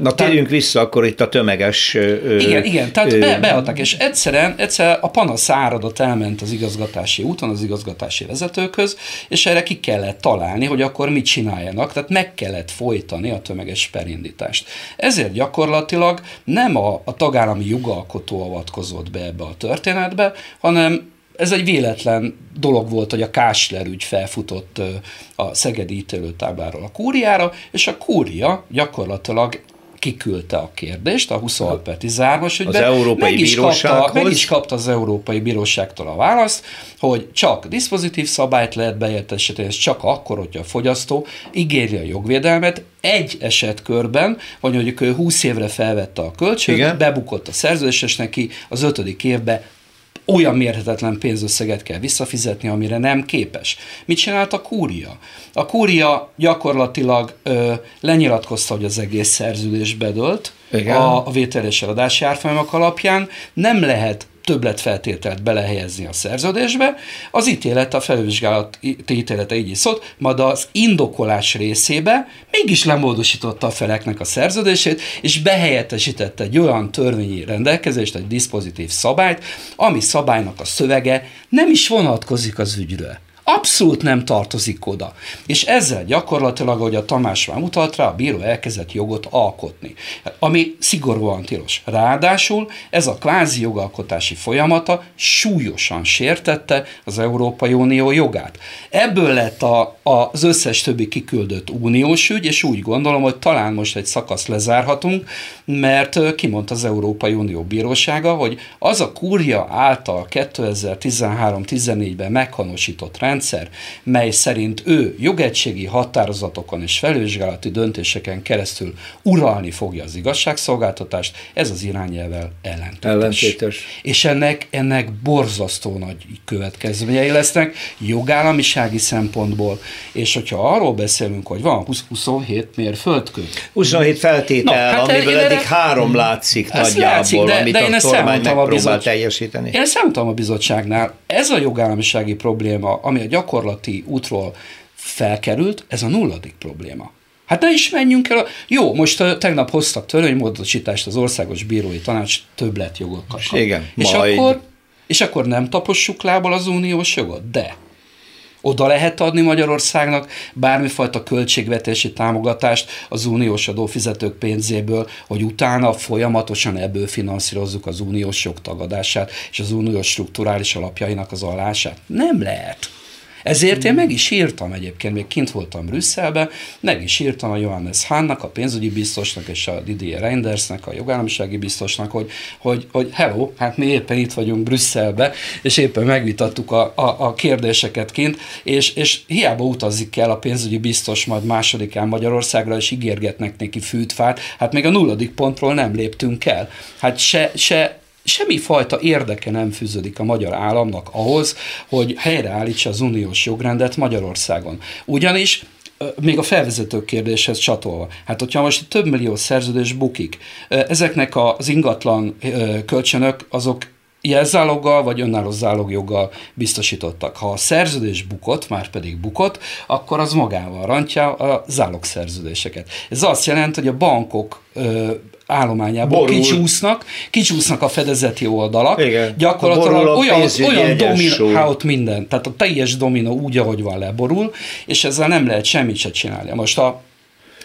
Na térjünk vissza akkor itt a tömeges... Igen, igen, tehát be, beadtak, és egyszerűen, egyszerűen a panasz áradat elment az igazgatási úton, az igazgatási vezetőkhöz, és erre ki kellett találni, hogy akkor mit csináljanak, tehát meg kellett folytani a tömeges perindítást. Ezért gyakorlatilag nem a, a tagállami jogalkotó avatkozott be ebbe a történetbe, hanem ez egy véletlen dolog volt, hogy a Kásler ügy felfutott a Szegedi ítélőtábláról a kúriára, és a kúria gyakorlatilag kiküldte a kérdést, a 26 per 13-as ügyben. Az Európai meg is, kapta, meg is kapta az Európai Bíróságtól a választ, hogy csak diszpozitív szabályt lehet beértesíteni, és csak akkor, hogyha a fogyasztó ígéri a jogvédelmet, egy esetkörben, vagy mondjuk ő 20 évre felvette a kölcsönt, bebukott a szerződéses neki, az ötödik évben olyan mérhetetlen pénzösszeget kell visszafizetni, amire nem képes. Mit csinált a kúria? A kúria gyakorlatilag ö, lenyilatkozta, hogy az egész szerződés bedölt Igen. a, a vételes eladási árfolyamok alapján. Nem lehet többletfeltételt belehelyezni a szerződésbe. Az ítélet, a felvizsgálat ítélete így is szólt, majd az indokolás részébe mégis lemódosította a feleknek a szerződését, és behelyettesítette egy olyan törvényi rendelkezést, egy dispozitív szabályt, ami szabálynak a szövege nem is vonatkozik az ügyről. Abszolút nem tartozik oda. És ezzel gyakorlatilag, ahogy a Tamás már mutat rá, a bíró elkezdett jogot alkotni, ami szigorúan tilos. Ráadásul ez a kvázi jogalkotási folyamata súlyosan sértette az Európai Unió jogát. Ebből lett a, az összes többi kiküldött uniós ügy, és úgy gondolom, hogy talán most egy szakasz lezárhatunk, mert kimondta az Európai Unió bírósága, hogy az a kúria által 2013-14-ben meghonosított rend, rendszer, mely szerint ő jogegységi határozatokon és felvizsgálati döntéseken keresztül uralni fogja az igazságszolgáltatást, ez az irányelvel ellentétes. ellentétes. És ennek, ennek borzasztó nagy következményei lesznek jogállamisági szempontból, és hogyha arról beszélünk, hogy van 27 mérföldkő. 27 feltétel, Na, hát amiből eddig erre, három látszik nagyjából, látszik, de, amit de a kormány megpróbál a bizot, teljesíteni. Én ezt a bizottságnál, ez a jogállamisági probléma, ami a gyakorlati útról felkerült, ez a nulladik probléma. Hát ne is menjünk el. A... Jó, most tegnap hoztak törvénymódosítást az Országos Bírói Tanács többletjogokkal. Igen, és majd. akkor, és akkor nem tapossuk lából az uniós jogot? De oda lehet adni Magyarországnak bármifajta költségvetési támogatást az uniós adófizetők pénzéből, hogy utána folyamatosan ebből finanszírozzuk az uniós jogtagadását és az uniós strukturális alapjainak az alását. Nem lehet. Ezért én meg is írtam egyébként, még kint voltam Brüsszelben, meg is írtam a Johannes Hannnak, a pénzügyi biztosnak és a Didier Reindersnek, a jogállamisági biztosnak, hogy, hogy, hogy hello, hát mi éppen itt vagyunk Brüsszelbe, és éppen megvitattuk a, a, a kérdéseket kint, és, és hiába utazik el a pénzügyi biztos majd másodikán Magyarországra, és ígérgetnek neki fűtfát, hát még a nulladik pontról nem léptünk el. Hát se, se semmi fajta érdeke nem fűződik a magyar államnak ahhoz, hogy helyreállítsa az uniós jogrendet Magyarországon. Ugyanis még a felvezető kérdéshez csatolva. Hát, hogyha most több millió szerződés bukik, ezeknek az ingatlan kölcsönök, azok jelzáloggal vagy önálló zálogjoggal biztosítottak. Ha a szerződés bukott, már pedig bukott, akkor az magával rantja a zálogszerződéseket. Ez azt jelenti, hogy a bankok állományából Borul. kicsúsznak, kicsúsznak a fedezeti oldalak, Igen. gyakorlatilag olyan, olyan dominálhat minden, tehát a teljes dominó úgy, ahogy van leborul, és ezzel nem lehet semmit se csinálni. Most a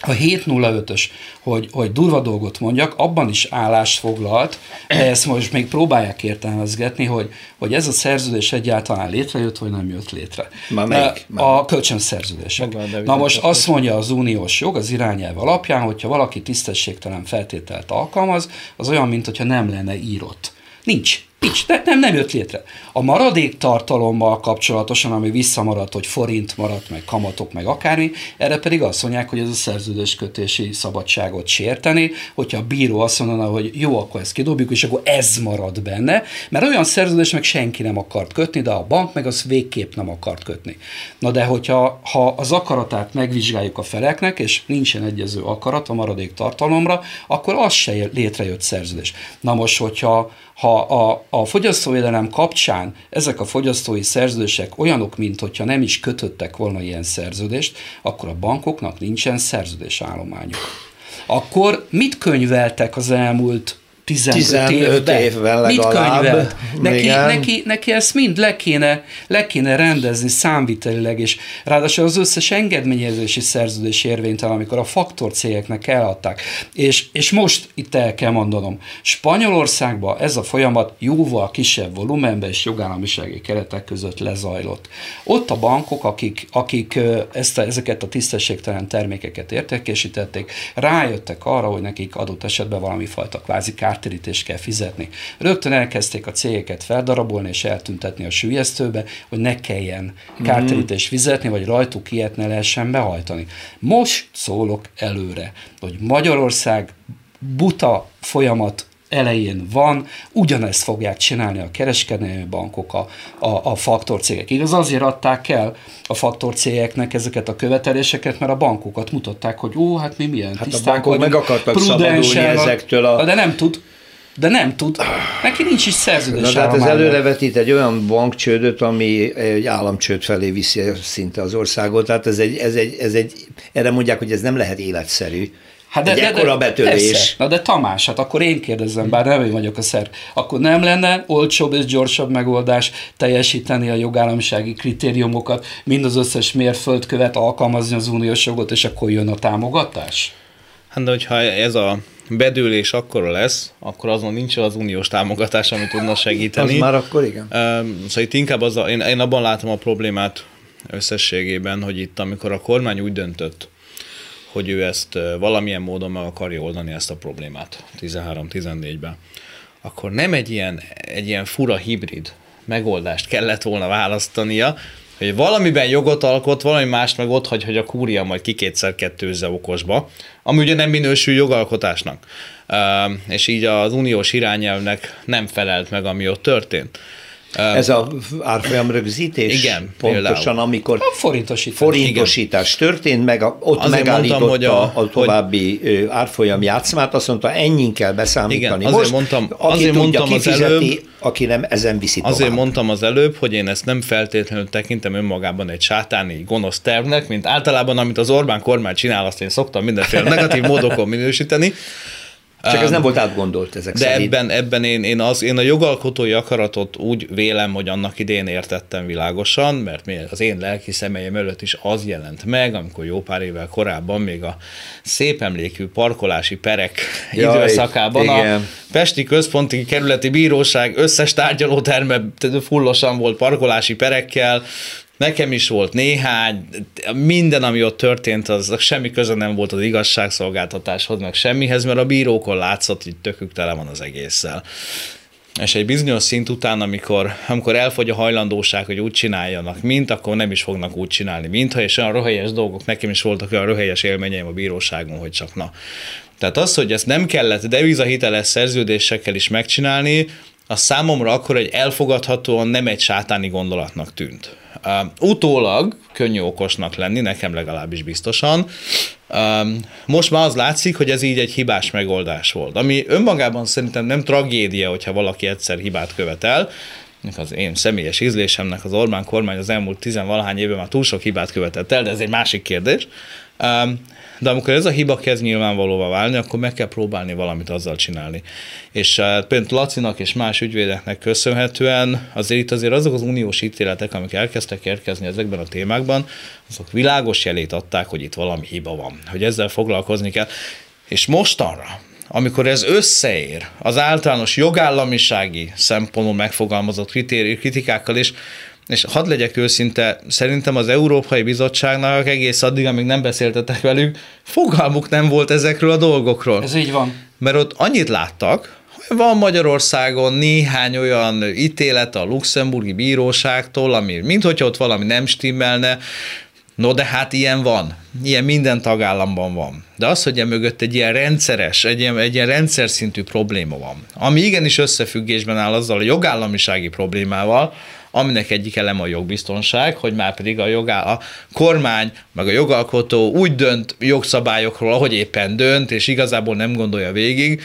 a 705-ös, hogy, hogy durva dolgot mondjak, abban is állást foglalt, de ezt most még próbálják értelmezgetni, hogy, hogy ez a szerződés egyáltalán létrejött, vagy nem jött létre. Már melyik? A kölcsönszerződések. Na most azt mondja az uniós jog az irányelv alapján, hogyha valaki tisztességtelen feltételt alkalmaz, az olyan, mint nem lenne írott. Nincs. Nincs, ne, nem, nem jött létre. A maradék tartalommal kapcsolatosan, ami visszamaradt, hogy forint maradt, meg kamatok, meg akármi, erre pedig azt mondják, hogy ez a szerződéskötési szabadságot sérteni, hogyha a bíró azt mondaná, hogy jó, akkor ezt kidobjuk, és akkor ez marad benne, mert olyan szerződés meg senki nem akart kötni, de a bank meg az végképp nem akart kötni. Na de hogyha ha az akaratát megvizsgáljuk a feleknek, és nincsen egyező akarat a maradék tartalomra, akkor az se létrejött szerződés. Na most, hogyha ha a, a fogyasztóvédelem kapcsán ezek a fogyasztói szerződések olyanok, mint hogyha nem is kötöttek volna ilyen szerződést, akkor a bankoknak nincsen szerződésállományuk. Akkor mit könyveltek az elmúlt 15, 15 évben. legalább. Mit? Neki, neki, neki ezt mind le kéne, le kéne rendezni számvitelileg, és ráadásul az összes engedményezési szerződés érvénytelen, amikor a faktor cégeknek eladták. És, és most itt el kell mondanom, Spanyolországban ez a folyamat jóval kisebb volumenben és jogállamisági keretek között lezajlott. Ott a bankok, akik, akik ezt a, ezeket a tisztességtelen termékeket értékesítették, rájöttek arra, hogy nekik adott esetben valami fajta kvázi kár kártérítést kell fizetni. Rögtön elkezdték a cégeket feldarabolni és eltüntetni a sülyeztőbe, hogy ne kelljen kártérítést fizetni, vagy rajtuk ilyet ne lehessen behajtani. Most szólok előre, hogy Magyarország buta folyamat elején van, ugyanezt fogják csinálni a kereskedelmi bankok, a, a, a faktorcégek. Igaz, azért adták el a faktorcégeknek ezeket a követeléseket, mert a bankokat mutatták, hogy ó, hát mi milyen hát tiszták a bankok vagyunk, meg akartak szabadulni ezektől a... De nem tud, de nem tud. Neki nincs is szerződés. Na, hát ez előrevetít egy olyan bankcsődöt, ami egy államcsőd felé viszi szinte az országot. Tehát ez egy, ez egy, ez egy, erre mondják, hogy ez nem lehet életszerű. Hát de, egy de, ekkora betörés. Persze. Na de Tamás, hát akkor én kérdezem, bár nem én vagyok a szer, akkor nem lenne olcsóbb és gyorsabb megoldás teljesíteni a jogállamisági kritériumokat, mind az összes mérföldkövet alkalmazni az uniós jogot, és akkor jön a támogatás? Hát de hogyha ez a bedőlés akkor lesz, akkor azon nincs az uniós támogatás, ami tudna segíteni. az már akkor igen. Szóval itt inkább az a, én, én abban látom a problémát összességében, hogy itt amikor a kormány úgy döntött, hogy ő ezt valamilyen módon meg akarja oldani ezt a problémát 13-14-ben, akkor nem egy ilyen, egy ilyen fura hibrid megoldást kellett volna választania, hogy valamiben jogot alkot, valami más meg ott hagy, hogy a kúria majd kikétszer kettőzze okosba, ami ugye nem minősül jogalkotásnak. És így az uniós irányelvnek nem felelt meg, ami ott történt. Ez a árfolyam rögzítés? Igen, Pontosan, például. amikor a forintosítás, forintosítás történt, meg a, ott Azért megállította mondtam, hogy a, a további hogy... árfolyam játszmát, azt mondta, ennyi kell beszámítani. Igen, azért Most, mondtam, aki azért tudja, mondtam az előbb, aki nem, ezen viszi tovább. Azért mondtam az előbb, hogy én ezt nem feltétlenül tekintem önmagában egy sátáni gonosz tervnek, mint általában, amit az Orbán kormány csinál, azt én szoktam mindenféle negatív módokon minősíteni, csak ez nem volt átgondolt ezek De szerint. ebben, ebben én, én, az, én a jogalkotói akaratot úgy vélem, hogy annak idén értettem világosan, mert az én lelki személyem előtt is az jelent meg, amikor jó pár évvel korábban még a szép emlékű parkolási perek Jaj, időszakában igen. a Pesti Központi Kerületi Bíróság összes tárgyalóterme fullosan volt parkolási perekkel, Nekem is volt néhány, minden, ami ott történt, az semmi köze nem volt az igazságszolgáltatáshoz, meg semmihez, mert a bírókon látszott, hogy tökük tele van az egésszel. És egy bizonyos szint után, amikor, amikor elfogy a hajlandóság, hogy úgy csináljanak, mint, akkor nem is fognak úgy csinálni, mintha, és olyan röhelyes dolgok, nekem is voltak olyan röhelyes élményeim a bíróságon, hogy csak na. Tehát az, hogy ezt nem kellett devizahiteles szerződésekkel is megcsinálni, az számomra akkor egy elfogadhatóan nem egy sátáni gondolatnak tűnt. Uh, utólag könnyű okosnak lenni, nekem legalábbis biztosan. Most már az látszik, hogy ez így egy hibás megoldás volt, ami önmagában szerintem nem tragédia, hogyha valaki egyszer hibát követel, az én személyes ízlésemnek az Orbán kormány az elmúlt tizenvalahány évben már túl sok hibát követett el, de ez egy másik kérdés. De amikor ez a hiba kezd nyilvánvalóvá válni, akkor meg kell próbálni valamit azzal csinálni. És uh, például Lacinak és más ügyvédeknek köszönhetően azért itt azért azok az uniós ítéletek, amik elkezdtek érkezni ezekben a témákban, azok világos jelét adták, hogy itt valami hiba van, hogy ezzel foglalkozni kell. És mostanra, amikor ez összeér az általános jogállamisági szempontból megfogalmazott kritikákkal, és és hadd legyek őszinte, szerintem az Európai Bizottságnak egész addig, amíg nem beszéltetek velük, fogalmuk nem volt ezekről a dolgokról. Ez így van. Mert ott annyit láttak, hogy van Magyarországon néhány olyan ítélet a luxemburgi bíróságtól, ami minthogyha ott valami nem stimmelne, No de hát ilyen van, ilyen minden tagállamban van. De az, hogy mögött egy ilyen rendszeres, egy ilyen, egy ilyen rendszer szintű probléma van, ami igenis összefüggésben áll azzal a jogállamisági problémával, aminek egyik eleme a jogbiztonság, hogy már pedig a, jogá, a kormány, meg a jogalkotó úgy dönt jogszabályokról, ahogy éppen dönt, és igazából nem gondolja végig.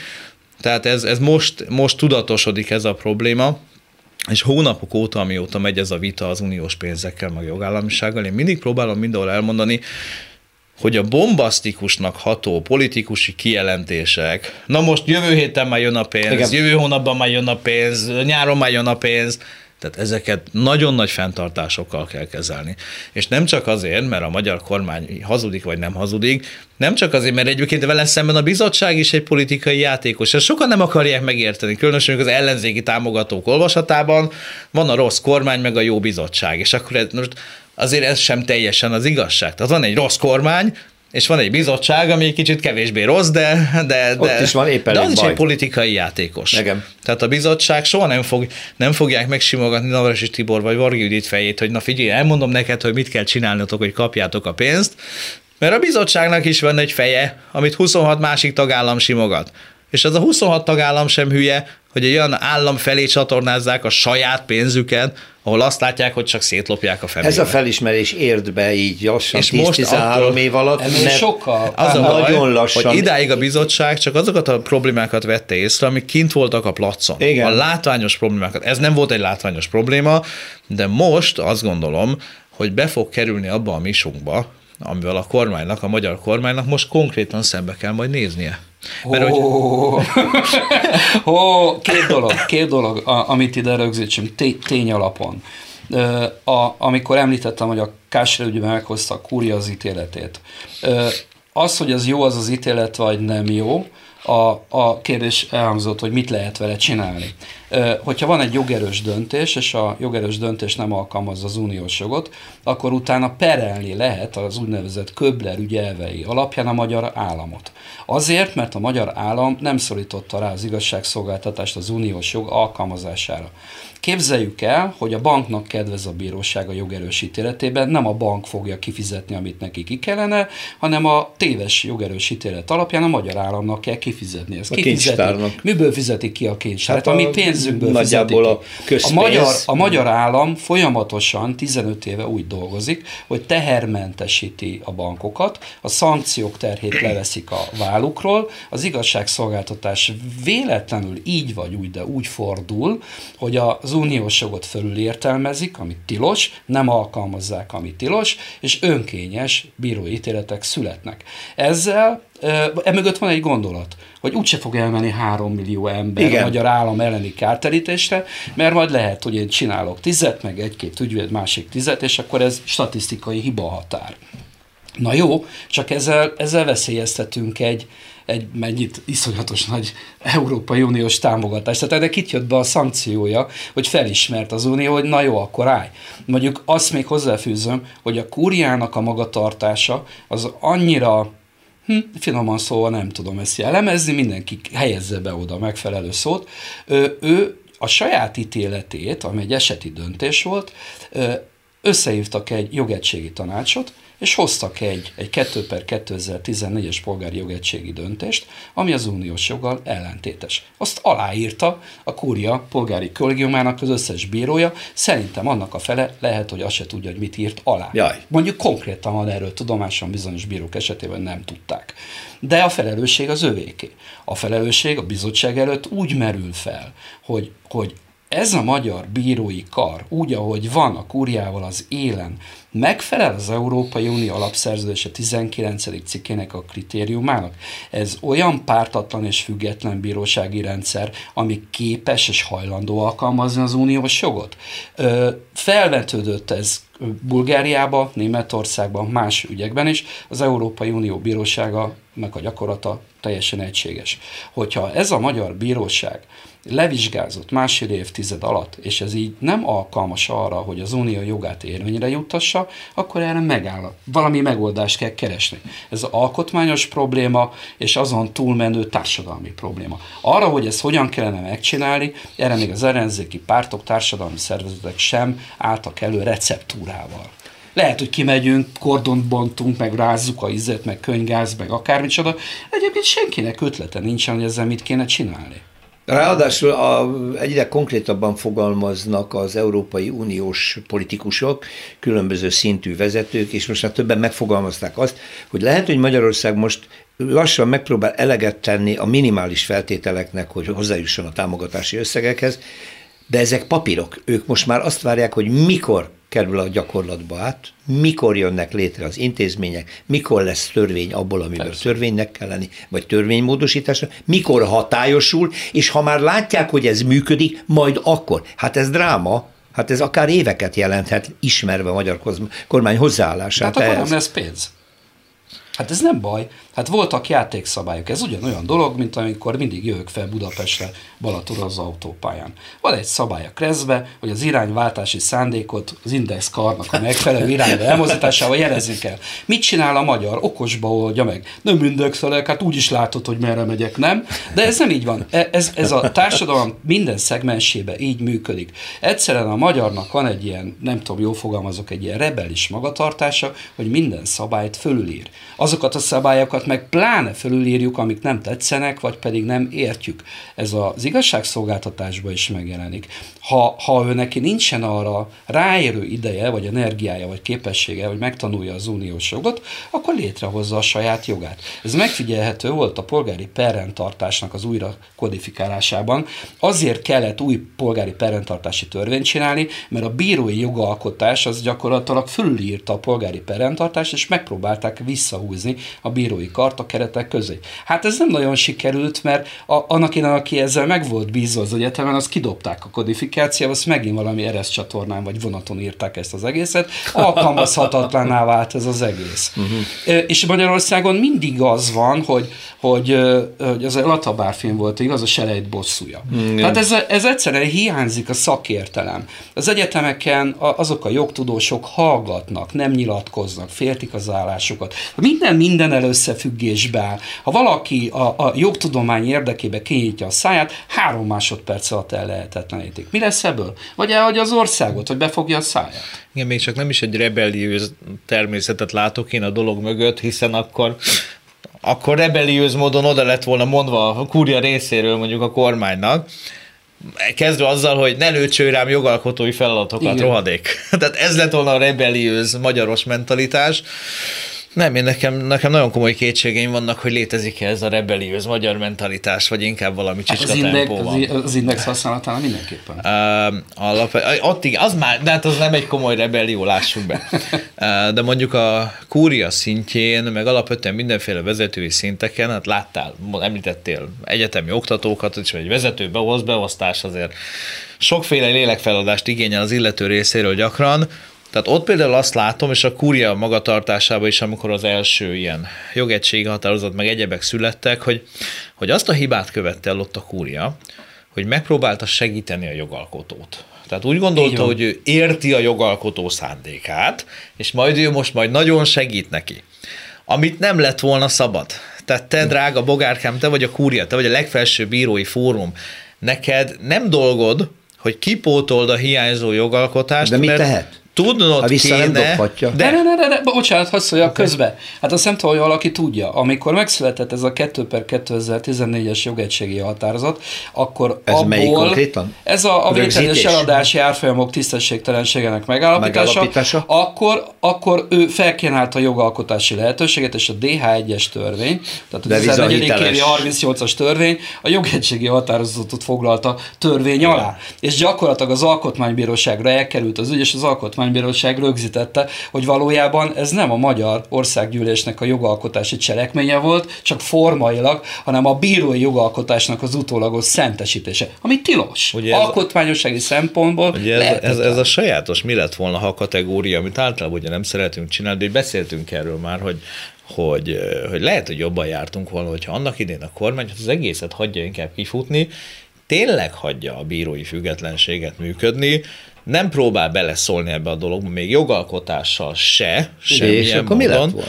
Tehát ez, ez most, most tudatosodik ez a probléma, és hónapok óta, amióta megy ez a vita az uniós pénzekkel, meg jogállamisággal, én mindig próbálom mindenhol elmondani, hogy a bombasztikusnak ható politikusi kijelentések, na most jövő héten már jön a pénz, Igen. jövő hónapban már jön a pénz, nyáron már jön a pénz, tehát ezeket nagyon nagy fenntartásokkal kell kezelni. És nem csak azért, mert a magyar kormány hazudik vagy nem hazudik, nem csak azért, mert egyébként vele szemben a bizottság is egy politikai játékos. Ezt sokan nem akarják megérteni, különösen az ellenzéki támogatók olvasatában van a rossz kormány, meg a jó bizottság. És akkor ez, most azért ez sem teljesen az igazság. Tehát van egy rossz kormány, és van egy bizottság, ami egy kicsit kevésbé rossz, de, de, de, is van éppen de az is egy politikai játékos. Igen. Tehát a bizottság soha nem, fog, nem fogják megsimogatni Navrasi Tibor vagy Vargi Judit fejét, hogy na figyelj, elmondom neked, hogy mit kell csinálnotok, hogy kapjátok a pénzt, mert a bizottságnak is van egy feje, amit 26 másik tagállam simogat. És az a 26 tagállam sem hülye, hogy egy olyan állam felé csatornázzák a saját pénzüket, ahol azt látják, hogy csak szétlopják a fenébe. Ez a felismerés ért be így lassan 10-13 év alatt, mert sokkal. Az a baj, nagyon lassan. hogy idáig a bizottság csak azokat a problémákat vette észre, amik kint voltak a placon. Igen. A látványos problémákat. Ez nem volt egy látványos probléma, de most azt gondolom, hogy be fog kerülni abba a misunkba, amivel a kormánynak, a magyar kormánynak most konkrétan szembe kell majd néznie. Mert, hogy... oh, két dolog, két dolog, amit ide rögzítsünk, tény alapon. A, amikor említettem, hogy a Kásre ügyben meghozta a kúria az ítéletét. Az, hogy az jó az az ítélet, vagy nem jó, a, a kérdés elhangzott, hogy mit lehet vele csinálni. Hogyha van egy jogerős döntés, és a jogerős döntés nem alkalmaz az uniós jogot, akkor utána perelni lehet az úgynevezett Köbler ügyelvei alapján a magyar államot. Azért, mert a magyar állam nem szólította rá az igazságszolgáltatást az uniós jog alkalmazására. Képzeljük el, hogy a banknak kedvez a bíróság a jogerős ítéletében, nem a bank fogja kifizetni, amit neki ki kellene, hanem a téves jogerős ítélet alapján a magyar államnak kell kifizetni. Ezt a kincstárnak. Miből fizetik ki a kincstárt? Hát ami pénzünkből nagyjából a, a, magyar, a magyar állam folyamatosan 15 éve úgy dolgozik, hogy tehermentesíti a bankokat, a szankciók terhét leveszik a vállukról, az igazságszolgáltatás véletlenül így vagy úgy, de úgy fordul, hogy az az uniós jogot fölül értelmezik, ami tilos, nem alkalmazzák, ami tilos, és önkényes bírói ítéletek születnek. Ezzel emögött van egy gondolat, hogy úgyse fog elmenni három millió ember Igen. a magyar állam elleni kárterítésre, mert majd lehet, hogy én csinálok tizet, meg egy-két ügyvéd másik tizet, és akkor ez statisztikai hiba határ. Na jó, csak ezzel, ezzel veszélyeztetünk egy, egy mennyit iszonyatos nagy Európai Uniós támogatás. Tehát ennek itt jött be a szankciója, hogy felismert az Unió, hogy na jó, akkor állj. Mondjuk azt még hozzáfűzöm, hogy a kúriának a magatartása az annyira Hm, finoman szóval nem tudom ezt jellemezni, mindenki helyezze be oda megfelelő szót. Ő, ő a saját ítéletét, ami egy eseti döntés volt, összehívtak egy jogegységi tanácsot, és hoztak egy, egy 2 per 2014-es polgári jogegységi döntést, ami az uniós joggal ellentétes. Azt aláírta a kúria polgári kollégiumának az összes bírója, szerintem annak a fele lehet, hogy azt se tudja, hogy mit írt alá. Jaj. Mondjuk konkrétan van erről tudomásom, bizonyos bírók esetében nem tudták. De a felelősség az övéké. A felelősség a bizottság előtt úgy merül fel, hogy, hogy ez a magyar bírói kar, úgy, ahogy van a kúriával az élen, megfelel az Európai Unió alapszerződése 19. cikkének a kritériumának? Ez olyan pártatlan és független bírósági rendszer, ami képes és hajlandó alkalmazni az uniós jogot? Ö, felvetődött ez Bulgáriába, Németországban, más ügyekben is, az Európai Unió bírósága meg a gyakorlata teljesen egységes. Hogyha ez a magyar bíróság levizsgázott másfél évtized alatt, és ez így nem alkalmas arra, hogy az unió jogát érvényre juttassa, akkor erre megáll. Valami megoldást kell keresni. Ez alkotmányos probléma, és azon túlmenő társadalmi probléma. Arra, hogy ezt hogyan kellene megcsinálni, erre még az ellenzéki pártok, társadalmi szervezetek sem álltak elő receptúrával. Lehet, hogy kimegyünk, kordont bontunk, meg rázzuk a izet, meg könygáz, meg akármicsoda. Egyébként senkinek ötlete nincsen, hogy ezzel mit kéne csinálni. Ráadásul a, egyre konkrétabban fogalmaznak az Európai Uniós politikusok, különböző szintű vezetők, és most már többen megfogalmazták azt, hogy lehet, hogy Magyarország most lassan megpróbál eleget tenni a minimális feltételeknek, hogy hozzájusson a támogatási összegekhez, de ezek papírok. Ők most már azt várják, hogy mikor kerül a gyakorlatba át, mikor jönnek létre az intézmények, mikor lesz törvény abból, amiből Persze. törvénynek kell lenni, vagy törvénymódosításra, mikor hatályosul, és ha már látják, hogy ez működik, majd akkor. Hát ez dráma, hát ez akár éveket jelenthet, ismerve a magyar kormány hozzáállását. Hát akkor nem lesz pénz. Hát ez nem baj. Hát voltak játékszabályok. Ez ugyanolyan dolog, mint amikor mindig jövök fel Budapestre Balaton az autópályán. Van egy szabály a kreszbe, hogy az irányváltási szándékot az index karnak a megfelelő irányba elmozdításával jelezni kell. Mit csinál a magyar? Okosba oldja meg. Nem indexelek, hát úgy is látod, hogy merre megyek, nem? De ez nem így van. E, ez, ez a társadalom minden szegmensébe így működik. Egyszerűen a magyarnak van egy ilyen, nem tudom, jó fogalmazok, egy ilyen rebelis magatartása, hogy minden szabályt fölülír. Azokat a szabályokat azokat meg pláne fölülírjuk, amik nem tetszenek, vagy pedig nem értjük. Ez az igazságszolgáltatásban is megjelenik. Ha, ha ő neki nincsen arra ráérő ideje, vagy energiája, vagy képessége, hogy megtanulja az uniós jogot, akkor létrehozza a saját jogát. Ez megfigyelhető volt a polgári perrendtartásnak az újra kodifikálásában. Azért kellett új polgári perrendtartási törvényt csinálni, mert a bírói jogalkotás az gyakorlatilag fölülírta a polgári perrendtartást, és megpróbálták visszahúzni a bírói karta keretek közé. Hát ez nem nagyon sikerült, mert a, annak én, aki ezzel meg volt bízva az egyetemen, az kidobták a kodifikációba, azt megint valami eres csatornán vagy vonaton írták ezt az egészet, alkalmazhatatlaná vált ez az egész. Uh-huh. És Magyarországon mindig az van, hogy, hogy, hogy az a Latabár film volt, igaz, a selejt bosszúja. Mm, Tehát ez, ez egyszerűen hiányzik a szakértelem. Az egyetemeken azok a jogtudósok hallgatnak, nem nyilatkoznak, féltik az állásukat. Minden minden először összefüggésbe áll. Ha valaki a, a jogtudomány érdekébe kinyitja a száját, három másodperc alatt el lehetetlenítik. Mi lesz ebből? Vagy elhagyja az országot, hogy befogja a száját? Igen, még csak nem is egy rebellióz természetet látok én a dolog mögött, hiszen akkor akkor rebellióz módon oda lett volna mondva a kúria részéről mondjuk a kormánynak, kezdve azzal, hogy ne lőtső rám jogalkotói feladatokat, Igen. rohadék. Tehát ez lett volna a rebellióz magyaros mentalitás. Nem, én nekem, nekem nagyon komoly kétségeim vannak, hogy létezik-e ez a rebeliőz magyar mentalitás, vagy inkább valami csicska az, index, van. Az, az index használatán mindenképpen. Uh, alap, ott igen, az már, de hát az nem egy komoly rebellió, lássuk be. Uh, de mondjuk a kúria szintjén, meg alapvetően mindenféle vezetői szinteken, hát láttál, említettél egyetemi oktatókat, és egy vezető behoz, beosztás azért sokféle lélekfeladást igényel az illető részéről gyakran, tehát ott például azt látom, és a kúria magatartásában is, amikor az első ilyen jogegységi határozat meg egyebek születtek, hogy, hogy azt a hibát követte el ott a kúria, hogy megpróbálta segíteni a jogalkotót. Tehát úgy gondolta, hogy ő érti a jogalkotó szándékát, és majd ő most majd nagyon segít neki. Amit nem lett volna szabad. Tehát te, drága bogárkám, te vagy a kúria, te vagy a legfelsőbb bírói fórum. Neked nem dolgod, hogy kipótold a hiányzó jogalkotást. De mit mert tehet? Tudnod vissza kéne, nem dobhatja. De, de, de, de, de bocsánat, hadd szóljak okay. közbe. Hát azt nem tudom, hogy valaki tudja. Amikor megszületett ez a 2 per 2014-es jogegységi határozat, akkor ez abból... melyik konkrétan? Ez a, a vételjes eladási árfolyamok tisztességtelenségének megállapítása. megállapítása. Akkor, akkor ő felkínált a jogalkotási lehetőséget, és a DH1-es törvény, tehát a 14. évi 38-as törvény a jogegységi határozatot foglalta törvény alá. És gyakorlatilag az alkotmánybíróságra elkerült az ügy, és az alkotmány Alkotmánybíróság rögzítette, hogy valójában ez nem a magyar országgyűlésnek a jogalkotási cselekménye volt, csak formailag, hanem a bírói jogalkotásnak az utólagos szentesítése, ami tilos. Ugye ez, Alkotmányossági szempontból ugye ez, ez, ez, a sajátos mi lett volna, ha a kategória, amit általában ugye nem szeretünk csinálni, de beszéltünk erről már, hogy hogy, hogy lehet, hogy jobban jártunk volna, hogyha annak idén a kormány az egészet hagyja inkább kifutni, tényleg hagyja a bírói függetlenséget működni, nem próbál beleszólni ebbe a dologba, még jogalkotással se, semmilyen és akkor módon. Mi lett volna?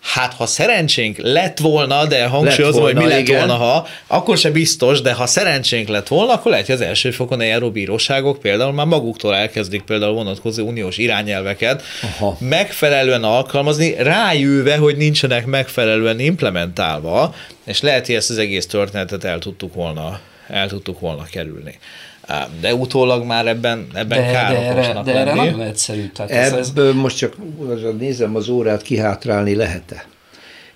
Hát, ha szerencsénk lett volna, de hangsúlyozom, hogy mi lett igen. volna, ha, akkor se biztos, de ha szerencsénk lett volna, akkor lehet, hogy az első fokon eljáró bíróságok például már maguktól elkezdik például vonatkozó uniós irányelveket Aha. megfelelően alkalmazni, rájőve, hogy nincsenek megfelelően implementálva, és lehet, hogy ezt az egész történetet el tudtuk volna, el tudtuk volna kerülni. De utólag már ebben, ebben de, kár de erre, de erre nagyon egyszerű. Tehát Ebből ez, ez... most csak nézem az órát, kihátrálni lehet-e?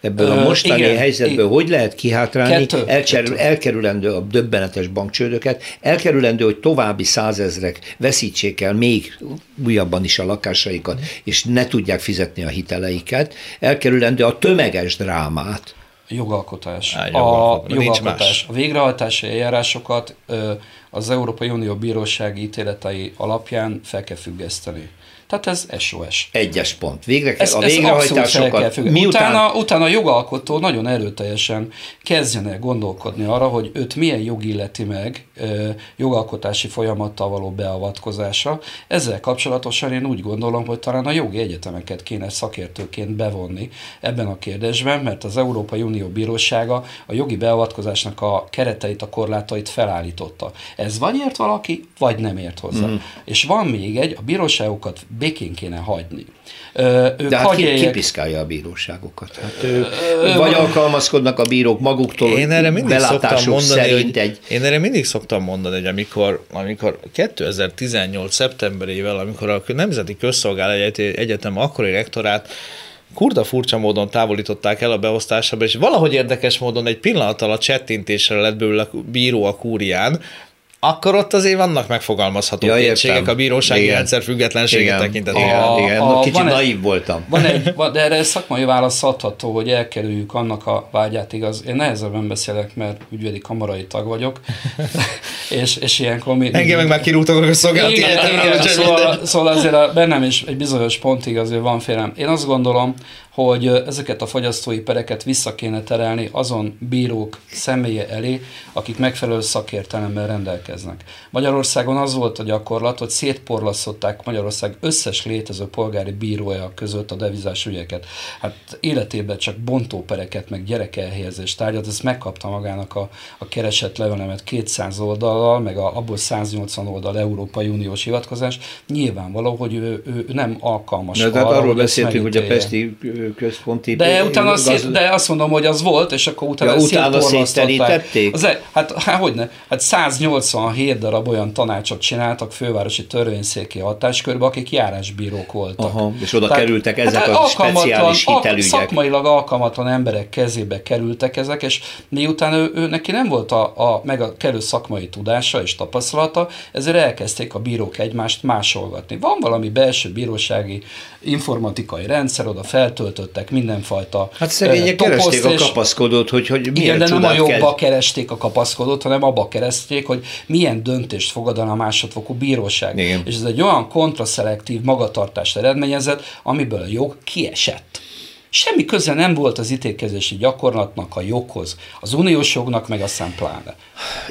ebből a mostani igen, helyzetből igen. hogy lehet kihátrálni, kettő, elkerül, kettő. elkerülendő a döbbenetes bankcsődöket, elkerülendő, hogy további százezrek veszítsék el még újabban is a lakásaikat, és ne tudják fizetni a hiteleiket, elkerülendő a tömeges drámát, jogalkotás. Á, jogalkotás. A jogalkotás. A végrehajtási eljárásokat az Európai Unió bírósági ítéletei alapján fel kell függeszteni. Tehát ez SOS. Egyes pont. Végre kell, ez, a végrehajtásokat miután... Utána, utána a jogalkotó nagyon erőteljesen kezdjen el gondolkodni arra, hogy őt milyen jog illeti meg jogalkotási folyamattal való beavatkozása. Ezzel kapcsolatosan én úgy gondolom, hogy talán a jogi egyetemeket kéne szakértőként bevonni ebben a kérdésben, mert az Európai Unió Bírósága a jogi beavatkozásnak a kereteit, a korlátait felállította. Ez vagy ért valaki, vagy nem ért hozzá. Mm. És van még egy, a bíróságokat békén kéne hagyni. Ők De hát ki, kipiszkálja a bíróságokat. Hát ő, vagy alkalmazkodnak a bírók maguktól, én erre mindig szoktam mondani, hogy, egy... Én erre mindig szoktam mondani, hogy amikor, amikor 2018. szeptemberével, amikor a Nemzeti Közszolgálat Egyetem akkori rektorát kurda furcsa módon távolították el a beosztásába, és valahogy érdekes módon egy pillanat alatt csettintésre lett belőle bíró a kúrián, akkor ott azért vannak megfogalmazható ja, kétségek a bírósági igen. rendszer függetlensége tekintetében. Igen, igen. A, kicsit van naív voltam. Van egy, de erre szakmai válasz adható, hogy elkerüljük annak a vágyát, igaz. Én nehezebben beszélek, mert ügyvédi kamarai tag vagyok, és, és ilyenkor mi... Engem meg már kirúgtak a szolgálati igen, igen, szóval, szóval azért a, bennem is egy bizonyos pontig azért van félem. Én azt gondolom, hogy ezeket a fogyasztói pereket vissza kéne terelni azon bírók személye elé, akik megfelelő szakértelemmel rendelkeznek. Magyarországon az volt a gyakorlat, hogy szétporlasztották Magyarország összes létező polgári bírója között a devizás ügyeket. Hát életében csak bontópereket, meg gyerekelhelyezést tárgyat, ezt megkapta magának a, a keresett levelemet 200 oldallal, meg a, abból 180 oldal Európai Uniós hivatkozás. Nyilvánvaló, hogy ő, ő nem alkalmas De arra, arról beszéltünk, hogy a Pesti központi... De, utána gaz... szét, de azt mondom, hogy az volt, és akkor utána, ja, utána szétterítették? Az, e- hát, hát hogyne, hát 187 darab olyan tanácsot csináltak fővárosi törvényszéki hatáskörbe, akik járásbírók voltak. Aha, és oda Tehát, kerültek hát ezek hát, a speciális hitelügyek. Szakmailag alkalmatlan emberek kezébe kerültek ezek, és miután ő, ő neki nem volt a, a, meg a kellő szakmai tudása és tapasztalata, ezért elkezdték a bírók egymást másolgatni. Van valami belső bírósági informatikai rendszer, oda feltöltöttek mindenfajta Hát szegények keresték a kapaszkodót, hogy, hogy Igen, de nem a jobba keresték a kapaszkodót, hanem abba keresték, hogy milyen döntést fogadana a másodfokú bíróság. Igen. És ez egy olyan kontraszelektív magatartást eredményezett, amiből a jog kiesett. Semmi köze nem volt az ítélkezési gyakorlatnak a joghoz, az uniós jognak meg aztán pláne.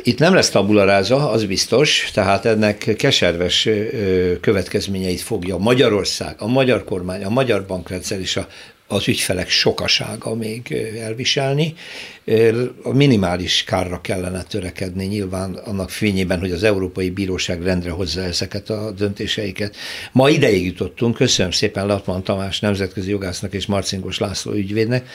Itt nem lesz tabularáza, az biztos, tehát ennek keserves következményeit fogja Magyarország, a magyar kormány, a magyar bankrendszer és a az ügyfelek sokasága még elviselni. A minimális kárra kellene törekedni nyilván annak fényében, hogy az Európai Bíróság rendre hozza ezeket a döntéseiket. Ma ideig jutottunk, köszönöm szépen Latman Tamás nemzetközi jogásznak és Marcingos László ügyvédnek.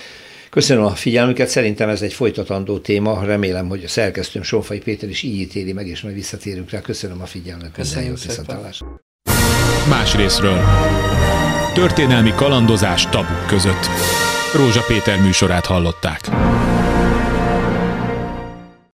Köszönöm a figyelmüket, szerintem ez egy folytatandó téma, remélem, hogy a szerkesztőm Sonfai Péter is így ítéli meg, és majd visszatérünk rá. Köszönöm a figyelmet, köszönöm szépen. Más részről. Történelmi kalandozás tabuk között. Rózsa Péter műsorát hallották.